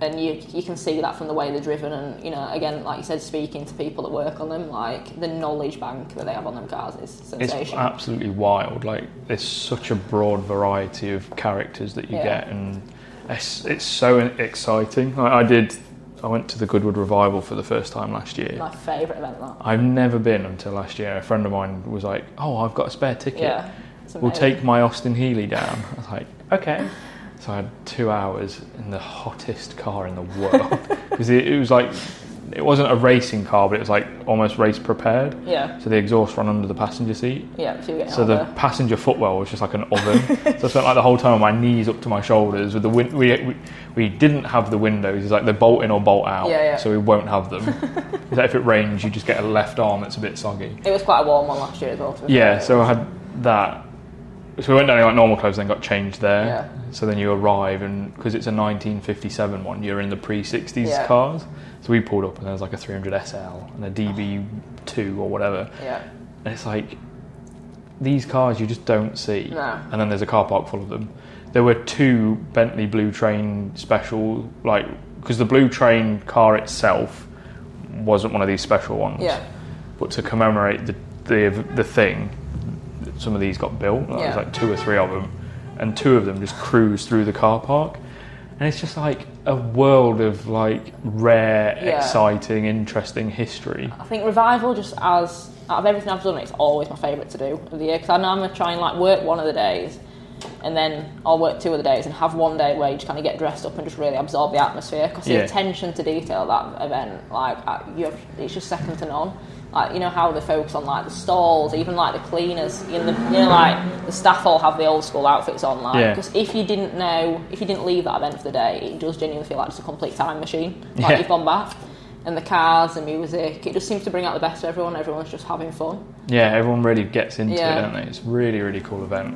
And you, you can see that from the way they're driven. And, you know, again, like you said, speaking to people that work on them, like the knowledge bank that they have on them cars is It's absolutely wild. Like there's such a broad variety of characters that you Yeah. get, and it's, it's so exciting. I, I did. I went to the Goodwood Revival for the first time last year. My favourite event, that. I've never been until last year. A friend of mine was like, "Oh, I've got a spare ticket. Yeah. We'll take my Austin Healey down." I was like, "Okay." So I had two hours in the hottest car in the world because it, it was like it wasn't a racing car, but it was like almost race prepared. Yeah, So the exhaust ran under the passenger seat. yeah, so So the passenger footwell was just like an oven. so I spent like the whole time on my knees up to my shoulders with the win- we, we we didn't have the windows. It's like they bolt in or bolt out. Yeah, yeah. So we won't have them. It's like if it rains, you just get a left arm that's a bit soggy. It was quite a warm one last year as well. Yeah. So I had that. So we went down in like normal clothes, then got changed there. Yeah. So then you arrive, and because it's a 1957 one, you're in the pre-60s Yeah. cars. So we pulled up, and there was like a 300 SL and a DB2 or whatever. Yeah, And it's like these cars you just don't see. No. And then there's a car park full of them. There were two Bentley Blue Train special, like because the Blue Train car itself wasn't one of these special ones. yeah, But to commemorate the the the thing, some of these got built. Like, There's like two or three of them, and two of them just cruise through the car park. And it's just like a world of like rare, Yeah. exciting, interesting history. I think revival just as out of everything I've done, it's always my favourite to do of the year because I know I'm gonna try and like work one of the days, and then I'll work two of the days and have one day where you just kind of get dressed up and just really absorb the atmosphere because Yeah. the attention to detail of that event, like you have, it's just second to none. Like you know how they focus on like the stalls, even like the cleaners, you know, the, you know like the staff all have the old school outfits on, like Yeah. because if you didn't know, if you didn't leave that event for the day, it does genuinely feel like just a complete time machine. Like Yeah. you've gone back and the cars, the music. It just seems to bring out the best of everyone. Everyone's just having fun. Yeah, everyone really gets into Yeah. it, don't they? It's a really, really cool event,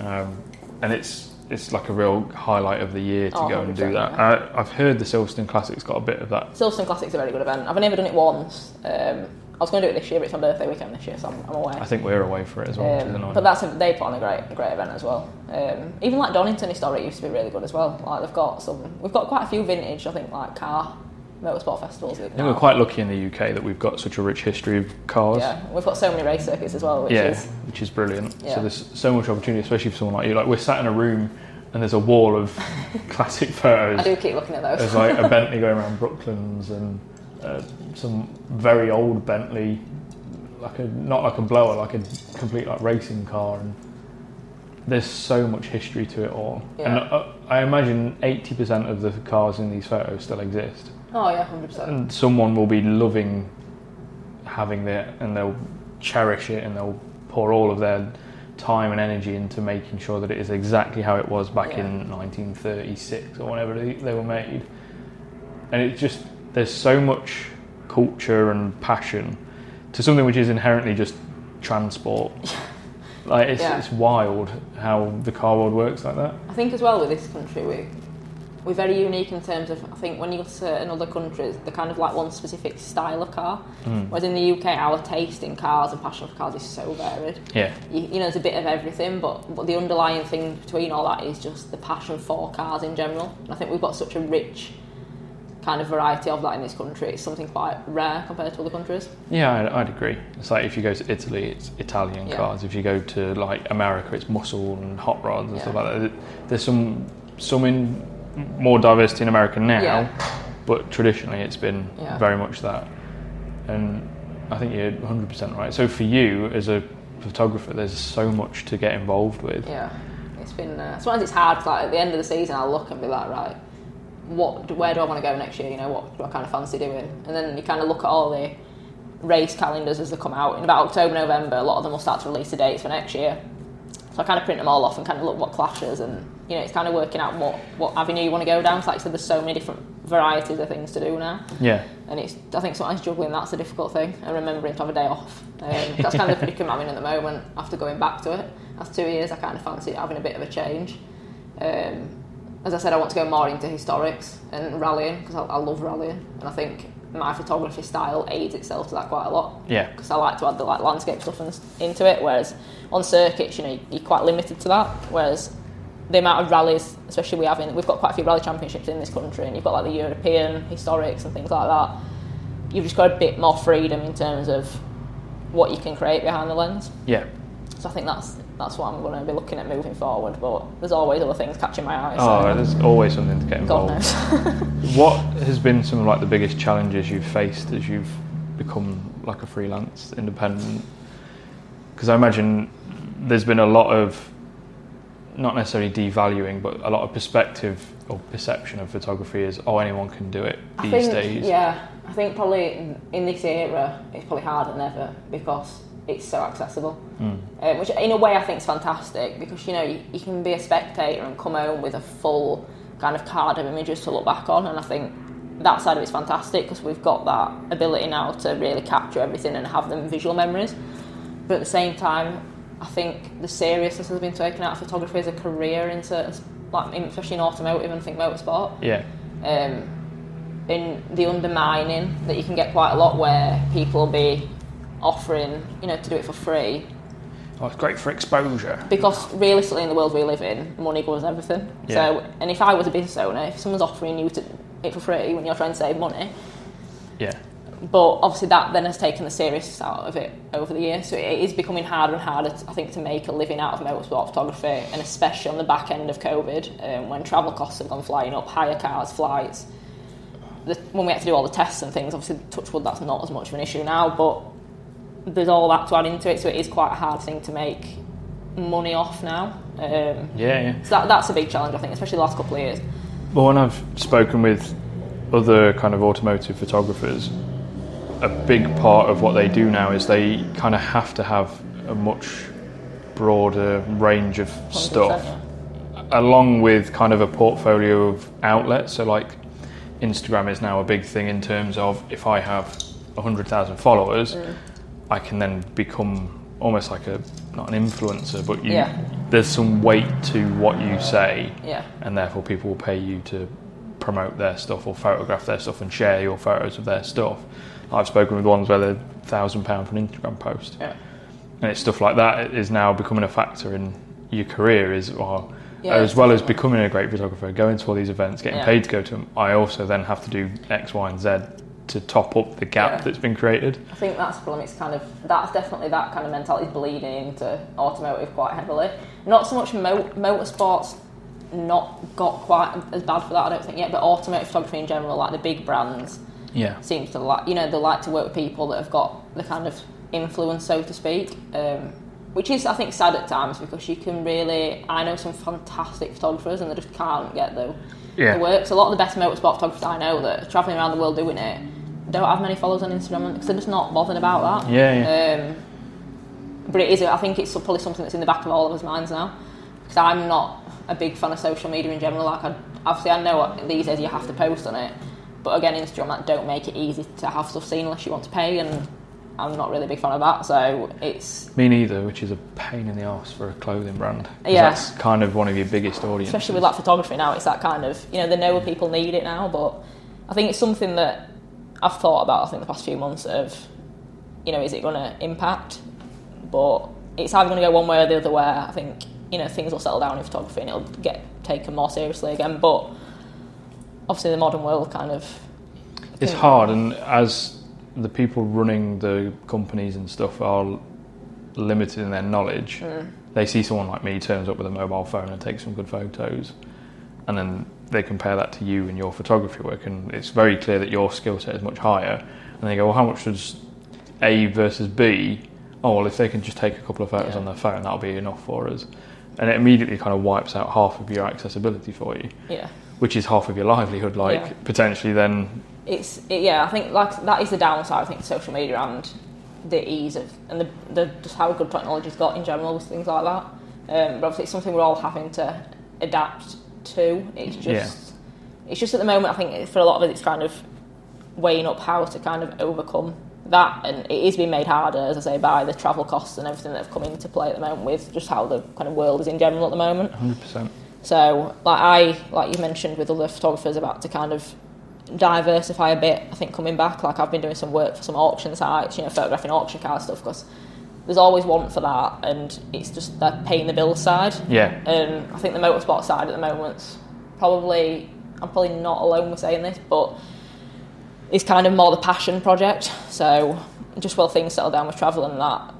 um, and it's it's like a real highlight of the year to Oh, go and do that. yeah. I, I've heard the Silverstone Classic's got a bit of that. Silverstone Classic's is a very good event. I've never done it once. Um, I was going to do it this year, but it's my birthday weekend this year, so I'm, I'm away. I think we're away for it as well, which is Um, but that's a, they put on a great, a great event as well. Um, even like Donington Historic used to be really good as well. Like they've got some, we've got quite a few vintage. I think like car motorsport festivals. I think we're quite lucky in the UK that we've got such a rich history of cars. Yeah, we've got so many race circuits as well, which Yeah, is which is brilliant. Yeah. So there's so much opportunity, especially for someone like you. Like we're sat in a room and there's a wall of classic photos. I do keep looking at those. There's like a Bentley going around Brooklands and uh, some very old Bentley, like a not like a blower, like a complete like racing car, and there's so much history to it all. And uh, I imagine 80% of the cars in these photos still exist, oh yeah, hundred percent. and someone will be loving having it, and they'll cherish it, and they'll pour all of their time and energy into making sure that it is exactly how it was back Yeah. in 1936 or whenever they, they were made. And it just there's so much culture and passion to something which is inherently just transport. like it's, Yeah. it's wild how the car world works like that. I think as well with this country, we we're very unique in terms of I think when you go to certain other countries, they kind of like one specific style of car. Mm. Whereas in the UK, our taste in cars and passion for cars is so varied. Yeah, You, you know, there's a bit of everything, but, but the underlying thing between all that is just the passion for cars in general. And I think we've got such a rich kind of variety of that in this country. It's something quite rare compared to other countries. yeah, I'd, I'd agree. It's like if you go to Italy, it's Italian Yeah. cars. If you go to like America, it's muscle and hot rods and Yeah. stuff like that. There's some some in more diversity in America now, Yeah. but traditionally it's been very much that. And I think you're 100% right. So for you as a photographer, there's so much to get involved with. Yeah, it's been. Uh, sometimes it's hard. like at the end of the season, I'll look and be like, right, what? Where do I want to go next year? You know, what do I kind of fancy doing? And then you kind of look at all the race calendars as they come out in about October, November. A lot of them will start to release the dates for next year. So I kind of print them all off and kind of look what clashes, and you know, it's kind of working out what what avenue you want to go down. So like I said, there's so many different varieties of things to do now. Yeah, and it's I think sometimes juggling that's a difficult thing and remembering to have a day off. Um, that's kind of the predicament I'm in at the moment after going back to it. After two years, I kind of fancy having a bit of a change. Um, as I said, I want to go more into historics and rallying because I, I love rallying, and I think my photography style aids itself to that quite a lot yeah, because I like to add the like landscape stuff and, into it. Whereas on circuits, you know, you're quite limited to that. Whereas the amount of rallies, especially we have in, we've got quite a few rally championships in this country, and you've got like the European historics and things like that. You've just got a bit more freedom in terms of what you can create behind the lens. yeah. So I think that's that's what I'm going to be looking at moving forward. But there's always other things catching my eye. Oh, so there's always something to get God involved. knows. What has been some of like the biggest challenges you've faced as you've become like a freelance independent? Because I imagine there's been a lot of not necessarily devaluing, but a lot of perspective or perception of photography is oh anyone can do it these think, days. Yeah, I think probably in this era it's probably harder than ever because it's so accessible. Mm. Um, which in a way I think is fantastic because you know you, you can be a spectator and come home with a full kind of card of images to look back on, and I think that side of it's fantastic because we've got that ability now to really capture everything and have them visual memories. But at the same time, I think the seriousness has been taken out of photography as a career in certain, like especially in automotive and I think motorsport Yeah, um, in the undermining that you can get quite a lot where people will be offering, you know, to do it for free. oh, it's great for exposure. Because realistically, in the world we live in, money goes everything. Yeah. So, and if I was a business owner, if someone's offering you to, it for free when you're trying to save money, Yeah, but obviously that then has taken the seriousness out of it over the years. So it is becoming harder and harder, to, I think, to make a living out of motorsport photography, and especially on the back end of COVID, um, when travel costs have gone flying up, higher cars, flights. The, when we had to do all the tests and things, obviously, touch wood, that's not as much of an issue now, but there's all that to add into it, so it is quite a hard thing to make money off now. Um, yeah, yeah. so that, that's a big challenge, I think, especially the last couple of years. Well, when I've spoken with other kind of automotive photographers, a big part of what they do now is they kind of have to have a much broader range of 100%, stuff, yeah. along with kind of a portfolio of outlets. So, like, Instagram is now a big thing in terms of if I have 100,000 followers, Mm. I can then become almost like a not an influencer, but you, Yeah. there's some weight to what you say Yeah. and therefore people will pay you to promote their stuff or photograph their stuff and share your photos of their stuff. I've spoken with ones where they're thousand pound for an Instagram post, Yeah. and it's stuff like that is now becoming a factor in your career. Is well, as well as becoming a great photographer, going to all these events, getting paid to go to them. I also then have to do X, Y, and Z to top up the gap Yeah. that's been created. I think that's the problem. It's kind of that's definitely that kind of mentality bleeding into automotive quite heavily. Not so much mo- motorsports, not got quite as bad for that. I don't think yet, but automotive photography in general, like the big brands, Yeah, seems to like you know they like to work with people that have got the kind of influence, so to speak. Um, which is, I think, sad at times because you can really. I know some fantastic photographers and they just can't get the, Yeah. the work. So a lot of the best motorsport photographers I know that are travelling around the world doing it don't have many followers on Instagram because they're just not bothered about that. yeah, yeah. Um, but it is. I think it's probably something that's in the back of all of us minds now because I'm not a big fan of social media in general. Like, I, obviously, I know what these days you have to post on it, but again, Instagram that don't make it easy to have stuff seen unless you want to pay, and I'm not really a big fan of that. So it's Me neither, which is a pain in the ass for a clothing brand. Yeah. That's kind of one of your biggest audiences. especially with like photography now, it's that kind of you know they know people need it now, but I think it's something that I've thought about. I think the past few months of you know is it going to impact, but it's either going to go one way or the other. Where I think you know things will settle down in photography and it'll get taken more seriously again. But obviously the modern world kind of It's hard, and as the people running the companies and stuff are limited in their knowledge, Mm. they see someone like me turns up with a mobile phone and takes some good photos, and then they compare that to you and your photography work, and it's very clear that your skill set is much higher. And they go, well, how much does A versus B? Oh, well, if they can just take a couple of photos Yeah. on their phone, that'll be enough for us. And it immediately kind of wipes out half of your accessibility for you, yeah. which is half of your livelihood. Like Yeah. potentially, then it's it, yeah. I think like that is the downside. I think to social media and the ease of and the, the just how good technology's got in general with things like that. Um, but obviously, it's something we're all having to adapt to. It's just Yeah. it's just at the moment. I think for a lot of it, it's kind of weighing up how to kind of overcome that, and it is being made harder, as I say, by the travel costs and everything that have come into play at the moment with just how the kind of world is in general at the moment. 100%. So, like I, like you mentioned, with other photographers about to kind of diversify a bit. I think coming back, like I've been doing some work for some auction sites, you know, photographing auction car stuff because there's always want for that, and it's just the paying the bill side. Yeah. And I think the motorsport side at the moment's probably I'm probably not alone with saying this, but it's kind of more the passion project. So just while things settle down with travel and that,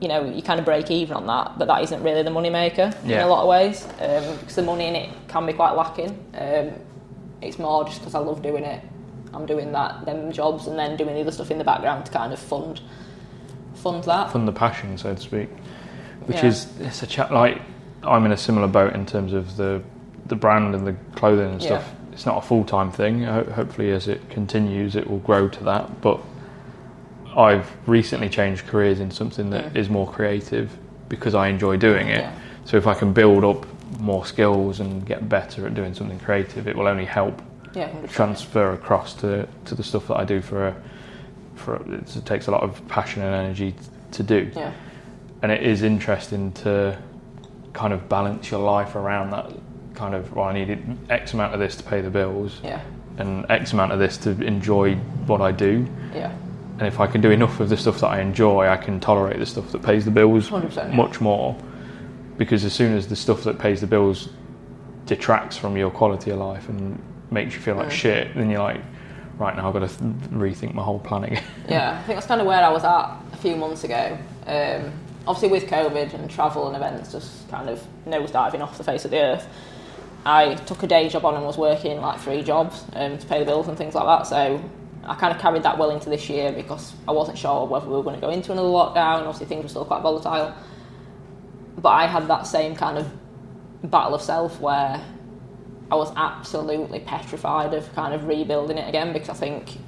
you know, you kind of break even on that, but that isn't really the money maker in a lot of ways um, because the money in it can be quite lacking. Um, it's more just because I love doing it. I'm doing that, them jobs, and then doing the other stuff in the background to kind of fund fund that. fund the passion, so to speak. Which Yeah. is it's a chat like I'm in a similar boat in terms of the the brand and the clothing and stuff. It's not a full time thing. Ho- hopefully, as it continues, it will grow to that. But I've recently changed careers in something that is Mm. more creative because I enjoy doing it. Yeah. So if I can build up more skills and get better at doing something creative, it will only help Yeah, transfer across to, to the stuff that I do for a, for a, it takes a lot of passion and energy t- to do. Yeah, and it is interesting to kind of balance your life around that kind of well I needed X amount of this to pay the bills yeah, and X amount of this to enjoy what I do. Yeah, and if I can do enough of the stuff that I enjoy I can tolerate the stuff that pays the bills 100%, yeah. much more because as soon as the stuff that pays the bills detracts from your quality of life and makes you feel like Mm. shit then you're like right now I've got to th- rethink my whole planning. yeah. I think that's kind of where I was at a few months ago. Um, obviously, with COVID and travel and events just kind of nosediving off the face of the earth, I took a day job on and was working like three jobs um, to pay the bills and things like that. So I kind of carried that well into this year because I wasn't sure whether we were going to go into another lockdown. Obviously, things were still quite volatile. But I had that same kind of battle of self where I was absolutely petrified of kind of rebuilding it again because I think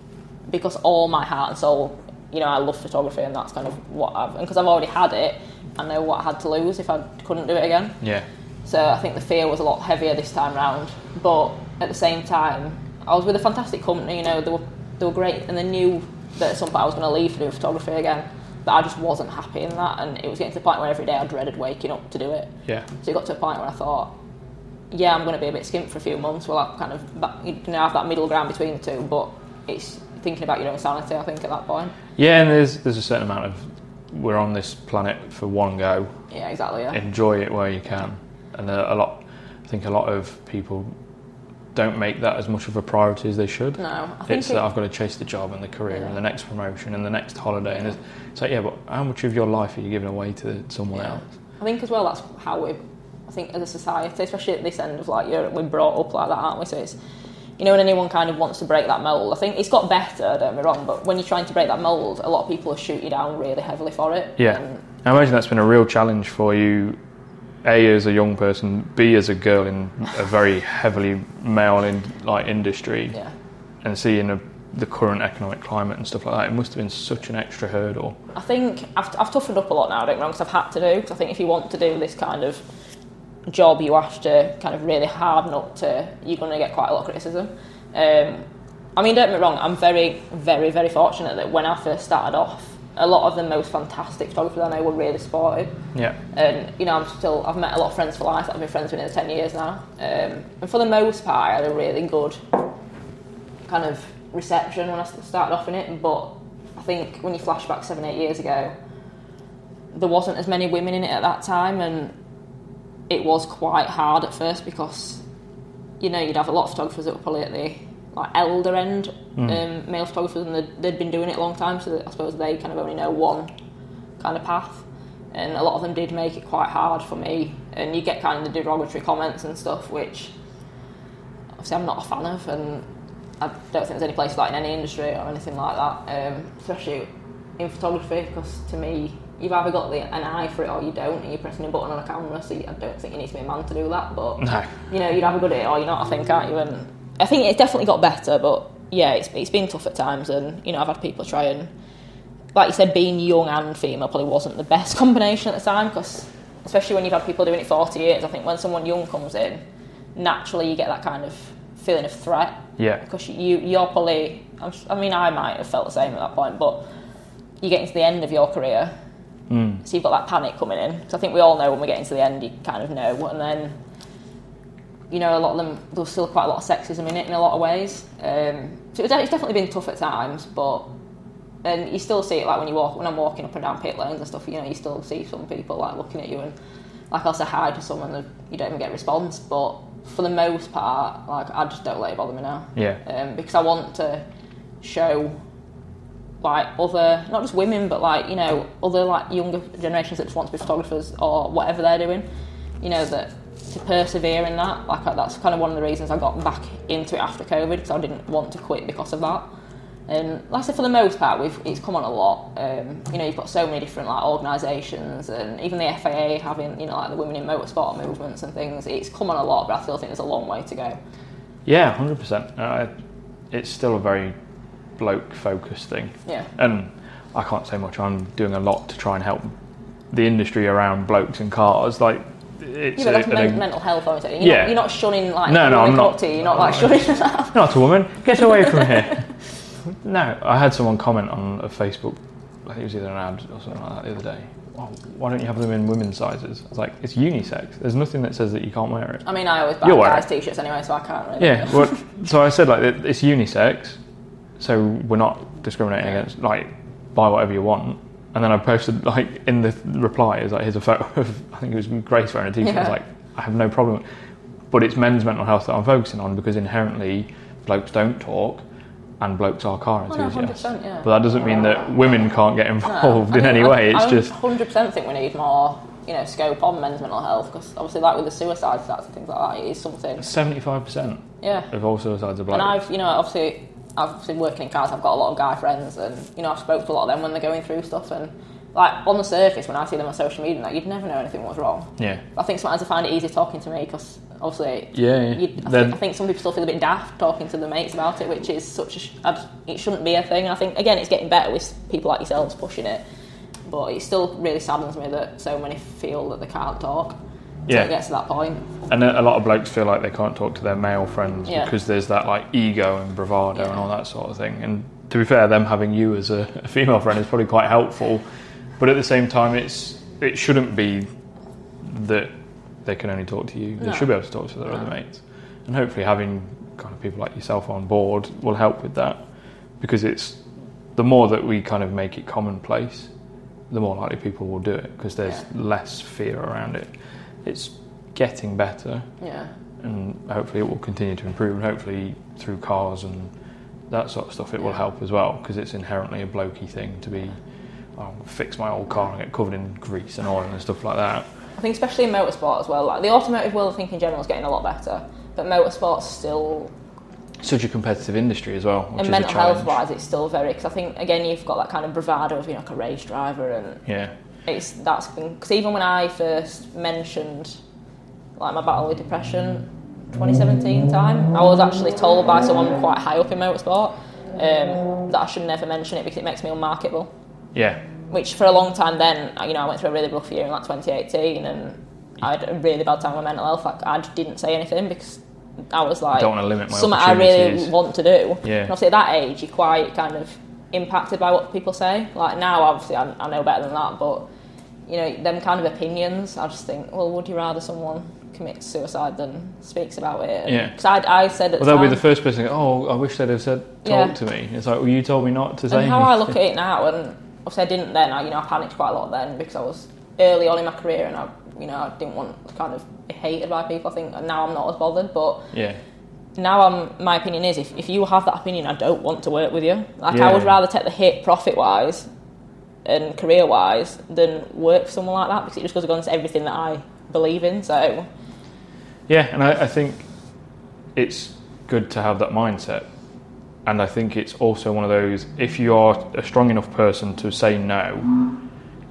because all my heart and soul, you know, I love photography and that's kind of what I've and because I've already had it, I know what I had to lose if I couldn't do it again. yeah So I think the fear was a lot heavier this time round. But at the same time, I was with a fantastic company. You know, they were they were great, and they knew that at some point I was going to leave for doing photography again. But I just wasn't happy in that, and it was getting to the point where every day I dreaded waking up to do it. yeah So it got to a point where I thought, yeah, I'm going to be a bit skimp for a few months. Well, I kind of ba- you have that middle ground between the two, but it's thinking about your own sanity. I think at that point. Yeah, and there's there's a certain amount of we're on this planet for one go. Yeah, exactly. Yeah. Enjoy it where you can, and a, a lot. I think a lot of people don't make that as much of a priority as they should. No, I think It's it- that I've got to chase the job and the career Yeah. and the next promotion and the next holiday. And it's, like, yeah, but how much of your life are you giving away to someone Yeah. else? I think as well that's how we, I think as a society, especially at this end of like you're, we're brought up like that, aren't we? So it's, you know, when anyone kind of wants to break that mold, I think it's got better. Don't be wrong, but when you're trying to break that mold, a lot of people will shoot you down really heavily for it. Yeah. And, I imagine that's been a real challenge for you, A, as a young person, B, as a girl in a very heavily male in, like industry. yeah. and seeing a the current economic climate and stuff like that. It must have been such an extra hurdle. I think I've, I've toughened up a lot now, don't get me wrong, because I've had to do. Because I think if you want to do this kind of job, you have to kind of really harden up to, you're going to get quite a lot of criticism. Um, I mean, don't get me wrong, I'm very, very, very fortunate that when I first started off, a lot of the most fantastic photographers I know were really supportive. Yeah. And, you know, I'm still, I've met a lot of friends for life that I've been friends with in 10 years now. Um, and for the most part, I had a really good kind of reception when I started off in it. But I think when you flash back seven, eight years ago, there wasn't as many women in it at that time. And it was quite hard at first because, you know, you'd have a lot of photographers that were probably at the like elder end Mm. um, male photographers, and they'd, they'd been doing it a long time, so that I suppose they kind of only know one kind of path. And a lot of them did make it quite hard for me, and you get kind of the derogatory comments and stuff, which obviously I'm not a fan of, and I don't think there's any place like in any industry or anything like that, um, especially in photography, because to me, you've either got the, an eye for it or you don't, and you're pressing a button on a camera, so you, I don't think you need to be a man to do that, but No. you know, you'd have a good at it or you're not, I think, aren't you? And I think it's definitely got better, but yeah, it's, it's been tough at times. And, you know, I've had people try and, like you said, being young and female probably wasn't the best combination at the time because, especially when you've had people doing it 40 years, I think when someone young comes in, naturally you get that kind of feeling of threat Yeah. because you, you're probably, I mean, I might have felt the same at that point, but you're getting to the end of your career, Mm. so you've got that panic coming in. So I think we all know when we get into the end, you kind of know. And then, you know, a lot of them, there's still quite a lot of sexism in it in a lot of ways. Um, so it's it's definitely been tough at times, but and you still see it like when you walk when I'm walking up and down pit lanes and stuff. You know, you still see some people like looking at you and like I'll say hi to someone and you don't even get a response. But for the most part, like I just don't let it bother me now Yeah. um, because I want to show like other not just women but like you know other like younger generations that just want to be photographers or whatever they're doing you know that to persevere in that like that's kind of one of the reasons I got back into it after COVID because I didn't want to quit because of that and like I said for the most part we've it's come on a lot um, you know you've got so many different like organisations and even the FIA having you know like the women in motorsport movements and things it's come on a lot but I still think there's a long way to go Yeah, hundred percent. Uh, It's still a very bloke focused thing, yeah and I can't say much. I'm doing a lot to try and help the industry around blokes and cars. Like it's Yeah, a- men- mental health, obviously. You're, Yeah. not, you're not shunning like No, no, I'm not. to you. You're not like shunning that. not a woman. Get away from here. No, I had someone comment on a Facebook. I think it was either an ad or something like that the other day. Oh, why don't you have them in women's sizes? It's like, it's unisex. There's nothing that says that you can't wear it. I mean, I always buy wearing guys' t-shirts anyway, so I can't really. Yeah, well, so I said like it's unisex, so we're not discriminating against like buy whatever you want. And then I posted like in the reply is like here's a photo of I think it was Grace wearing a t-shirt. I was like I have no problem, but it's men's mental health that I'm focusing on because inherently blokes don't talk, and blokes are car Oh, no, enthusiasts. 100%, yeah. But that doesn't mean that women can't get No, involved I in mean, any I- way. It's I just 100% think we need more, you know, scope on men's mental health because obviously, like with the suicide stats and things like that, it is something. seventy five percent Yeah. of all suicides are blokes. And I've, you know, obviously, I've been working in cars. I've got a lot of guy friends, and you know, I've spoke to a lot of them when they're going through stuff. And like on the surface, when I see them on social media, like, you'd never know anything was wrong. yeah, I think sometimes I find it easy talking to me because obviously yeah, yeah. I, think, I think some people still feel a bit daft talking to their mates about it, which is such a. Sh- I just- it shouldn't be a thing. I think again, it's getting better with people like yourselves pushing it, but it still really saddens me that so many feel that they can't talk. Yeah. It gets to that point. And a lot of blokes feel like they can't talk to their male friends Yeah. because there's that like ego and bravado and all that sort of thing. And to be fair, them having you as a, a female friend is probably quite helpful. But at the same time, it's it shouldn't be that they can only talk to you. They No. should be able to talk to their other mates. And hopefully, having kind of people like yourself on board will help with that because it's the more that we kind of make it commonplace, the more likely people will do it because there's less fear around it. It's getting better, Yeah. and hopefully it will continue to improve. And hopefully through cars and that sort of stuff, it will help as well because it's inherently a blokey thing to be. Oh, I'll fix my old car and get covered in grease and oil and stuff like that. I think especially in motorsport as well. Like the automotive world, I think in general is getting a lot better, but motorsport's still Such a competitive industry as well, which and is mental health wise, it's still very. Because I think again, you've got that kind of bravado of being like a race driver and Yeah, it's that's been because even when I first mentioned like my battle with depression 2017 time I was actually told by someone quite high up in motorsport um, that I should never mention it because it makes me unmarketable. Yeah. Which for a long time then, you know, I went through a really rough year in like 2018 and I had a really bad time with mental health. Like I didn't say anything because I was like, I Don't want to limit my something I really want to do. Yeah. And obviously at that age, you're quite kind of impacted by what people say. Like now, obviously, I, I know better than that, but you know, them kind of opinions, I just think, well, would you rather someone commits suicide than speaks about it? Yeah. Because I, I said at Well, the they'll be the first person. to go, Oh, I wish they'd have said talk Yeah. to me. It's like, well, you told me not to say. and how I look at it now, and obviously I didn't then. I, you know, I panicked quite a lot then because I was early on in my career, and I, you know, I didn't want to kind of be hated by people. I think and now I'm not as bothered, but Yeah. Now I'm. My opinion is, if, if you have that opinion, I don't want to work with you. Like I would rather take the hit profit wise and career wise than work for someone like that because it just goes against everything that I believe in. So Yeah, and I, I think it's good to have that mindset. And I think it's also one of those if you are a strong enough person to say no,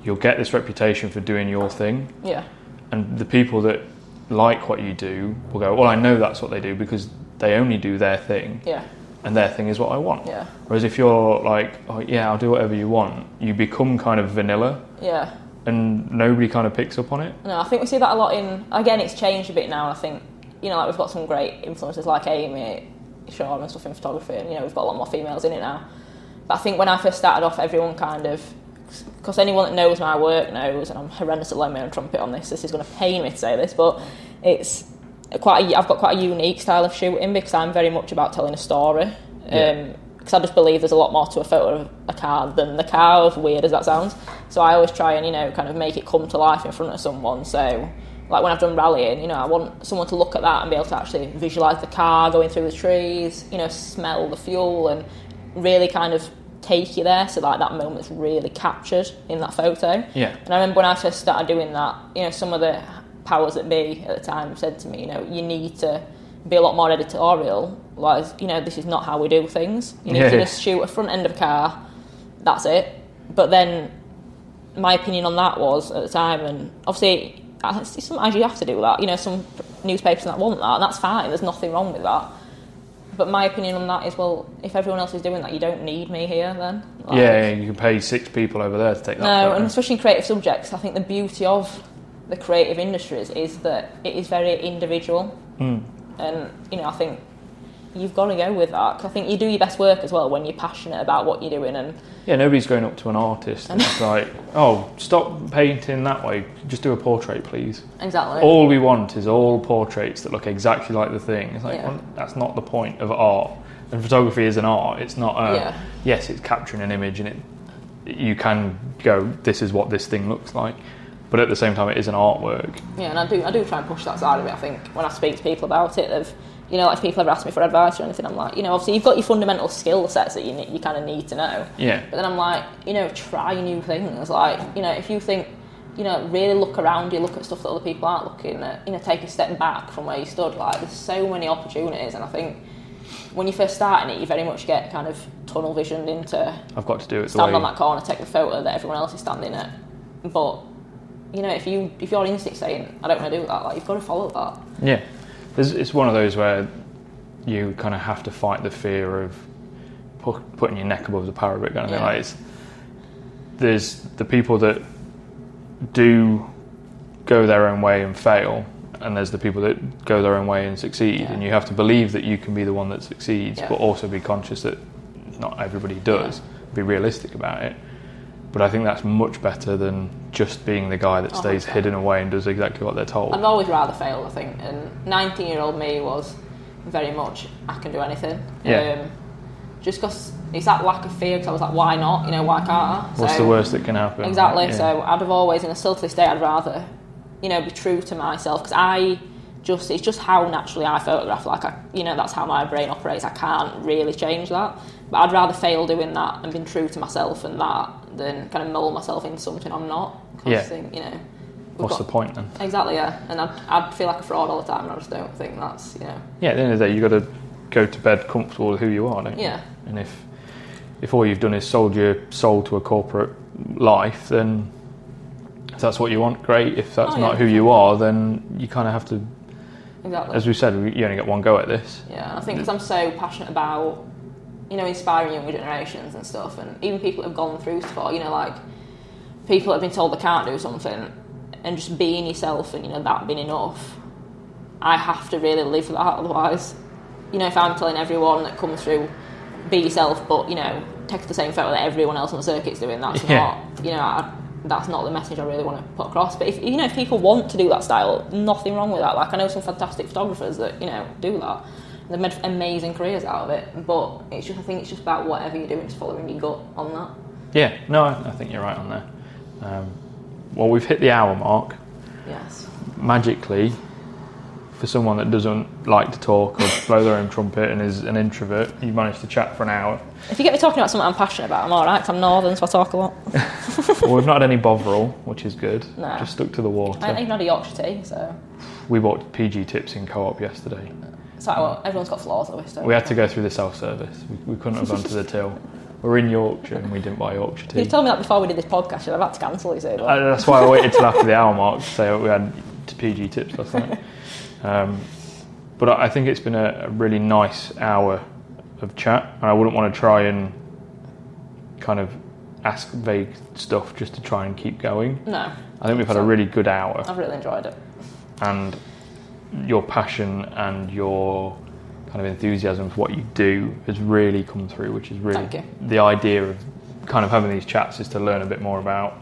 you'll get this reputation for doing your thing. yeah, And the people that like what you do will go, Well, I know that's what they do because they only do their thing, yeah, and their thing is what I want. yeah, Whereas if you're like, Oh, yeah, I'll do whatever you want, you become kind of vanilla yeah. and nobody kind of picks up on it. No, I think we see that a lot in. Again, it's changed a bit now. I think you know, like we've got some great influencers like Amy Shore, and stuff in photography, and you know, we've got a lot more females in it now. But I think when I first started off, everyone kind of because anyone that knows my work knows, and I'm horrendous at blowing my own trumpet on this. This is going to pain me to say this, but it's quite. A, I've got quite a unique style of shooting because I'm very much about telling a story. Yeah. Um, because I just believe there's a lot more to a photo of a car than the car, as weird as that sounds. So I always try and, you know, kind of make it come to life in front of someone. So, like when I've done rallying, you know, I want someone to look at that and be able to actually visualise the car going through the trees, you know, smell the fuel and really kind of take you there so like that moment's really captured in that photo. Yeah. And I remember when I first started doing that, you know, some of the powers that be at the time said to me, you know, you need to be a lot more editorial. Like, you know, this is not how we do things. You need Yeah. to just shoot a front end of a car, that's it. But then my opinion on that was at the time, and obviously, sometimes you have to do that. You know, some newspapers that want that, and that's fine. There's nothing wrong with that. But my opinion on that is, well, if everyone else is doing that, you don't need me here then. Like- yeah, you can pay six people over there to take that. no, photo. and especially in creative subjects, I think the beauty of the creative industries is that it is very individual. Mm. And, you know, I think you've got to go with that. 'Cause I think you do your best work as well when you're passionate about what you're doing. And Yeah, nobody's going up to an artist and it's like, oh, stop painting that way. Just do a portrait, please. exactly. All we want is all portraits that look exactly like the thing. It's like, Yeah. well, that's not the point of art. And photography is an art. It's not a, Yeah. yes, it's capturing an image and it, you can go, this is what this thing looks like. But at the same time, it is an artwork. Yeah, and I do, I do try and push that side of it. I think when I speak to people about it, they've, you know, like if people ever ask me for advice or anything, I'm like, you know, obviously you've got your fundamental skill sets that you you kind of need to know. Yeah. But then I'm like, you know, try new things. Like, you know, if you think, you know, really look around you, look at stuff that other people aren't looking at, you know, take a step back from where you stood. Like, there's so many opportunities, and I think when you first start in it, you very much get kind of tunnel visioned into I've got to do it stand on that corner, take the photo that everyone else is standing at. But you know, if you if your instinct's saying, I don't want to do that, like you've got to follow that. Yeah, There's, it's one of those where you kind of have to fight the fear of pu- putting your neck above the parapet kind of thing. Yeah. Like it's, there's the people that do go their own way and fail, and there's the people that go their own way and succeed. Yeah. And you have to believe that you can be the one that succeeds, Yeah. but also be conscious that not everybody does. Be realistic about it. But I think that's much better than just being the guy that Oh, stays 100%. hidden away and does exactly what they're told. I'd always rather fail, I think. And 19 year old me was very much, I can do anything. Yeah. Um, just because it's that lack of fear, because I was like, why not? You know, why can't I? What's the worst that can happen? Exactly. Yeah. So I'd have always, and still to this day, I'd rather, you know, be true to myself because I just it's just how naturally I photograph. Like I, you know, that's how my brain operates. I can't really change that. But I'd rather fail doing that and being true to myself and that than kind of mold myself into something I'm not. 'Cause Yeah. I think, you know. What's got- the point then? Exactly, yeah. And I'd, I'd feel like a fraud all the time, and I just don't think that's, you know. Yeah, at the end of the day, you have got to go to bed comfortable with who you are, don't you? Yeah. And if if all you've done is sold your soul to a corporate life, then if that's what you want, great. If that's Oh, not yeah. who you are, then you kind of have to, Exactly. as we said, you only get one go at this. Yeah, I think because I'm so passionate about you know, inspiring younger generations and stuff, and even people that have gone through sport, you know, like people that have been told they can't do something, and just being yourself and you know that being enough. I have to really live for that, otherwise, you know, if I'm telling everyone that comes through, be yourself, but you know, take the same photo that everyone else on the circuit's doing, that's Yeah. not, you know, I, that's not the message I really want to put across. But if you know, if people want to do that style, nothing wrong with that. Like I know some fantastic photographers that you know do that. They've made amazing careers out of it, but it's just I think it's just about whatever you're doing, just following your gut on that. Yeah, no, I, I think you're right on there. Um, well, we've hit the hour mark. Yes. Magically, for someone that doesn't like to talk or blow their own trumpet and is an introvert, you managed to chat for an hour. If you get me talking about something I'm passionate about, I'm alright. 'cause I'm northern, so I talk a lot. well, we've not had any Bovril, which is good. No. Just stuck to the water. I haven't even had a Yorkshire tea, so We bought PG tips in co-op yesterday. So well, everyone's got flaws. So We had to go through the self-service. We, we couldn't have gone to the till. We're in Yorkshire and we didn't buy Yorkshire If you told me that before we did this podcast, and I've had to cancel. You see, Uh, that's why I waited till after the hour mark to say we had PG tips last night. Um, but I think it's been a, a really nice hour of chat, and I wouldn't want to try and kind of ask vague stuff just to try and keep going. no, I think we've had a really good hour, I've really enjoyed it. and your passion and your kind of enthusiasm for what you do has really come through, which is really the idea of kind of having these chats is to learn a bit more about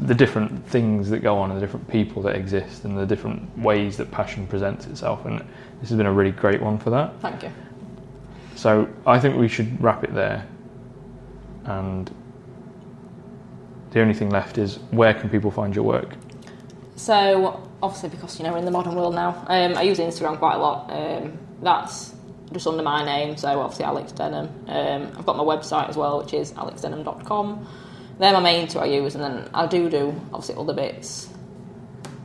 the different things that go on and the different people that exist and the different ways that passion presents itself and this has been a really great one for that Thank you. so i think we should wrap it there and the only thing left is where can people find your work So obviously, because you know we're in the modern world now, um, I use Instagram quite a lot. Um, that's just under my name, so obviously Alex Denham. Um, I've got my website as well, which is alexdenham.com. They're my main two I use, and then I do do obviously other bits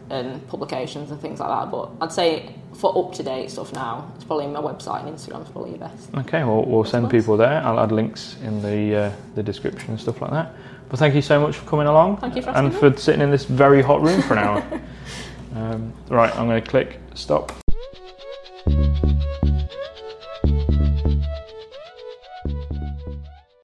and publications and things like that. But I'd say for up to date stuff now, it's probably my website and Instagram is probably your best. okay well we'll send people there. I'll add links in the uh, the description and stuff like that. But thank you so much for coming along. Thank you for and asking for sitting in this very hot room for an hour. Um, right i'm going to click stop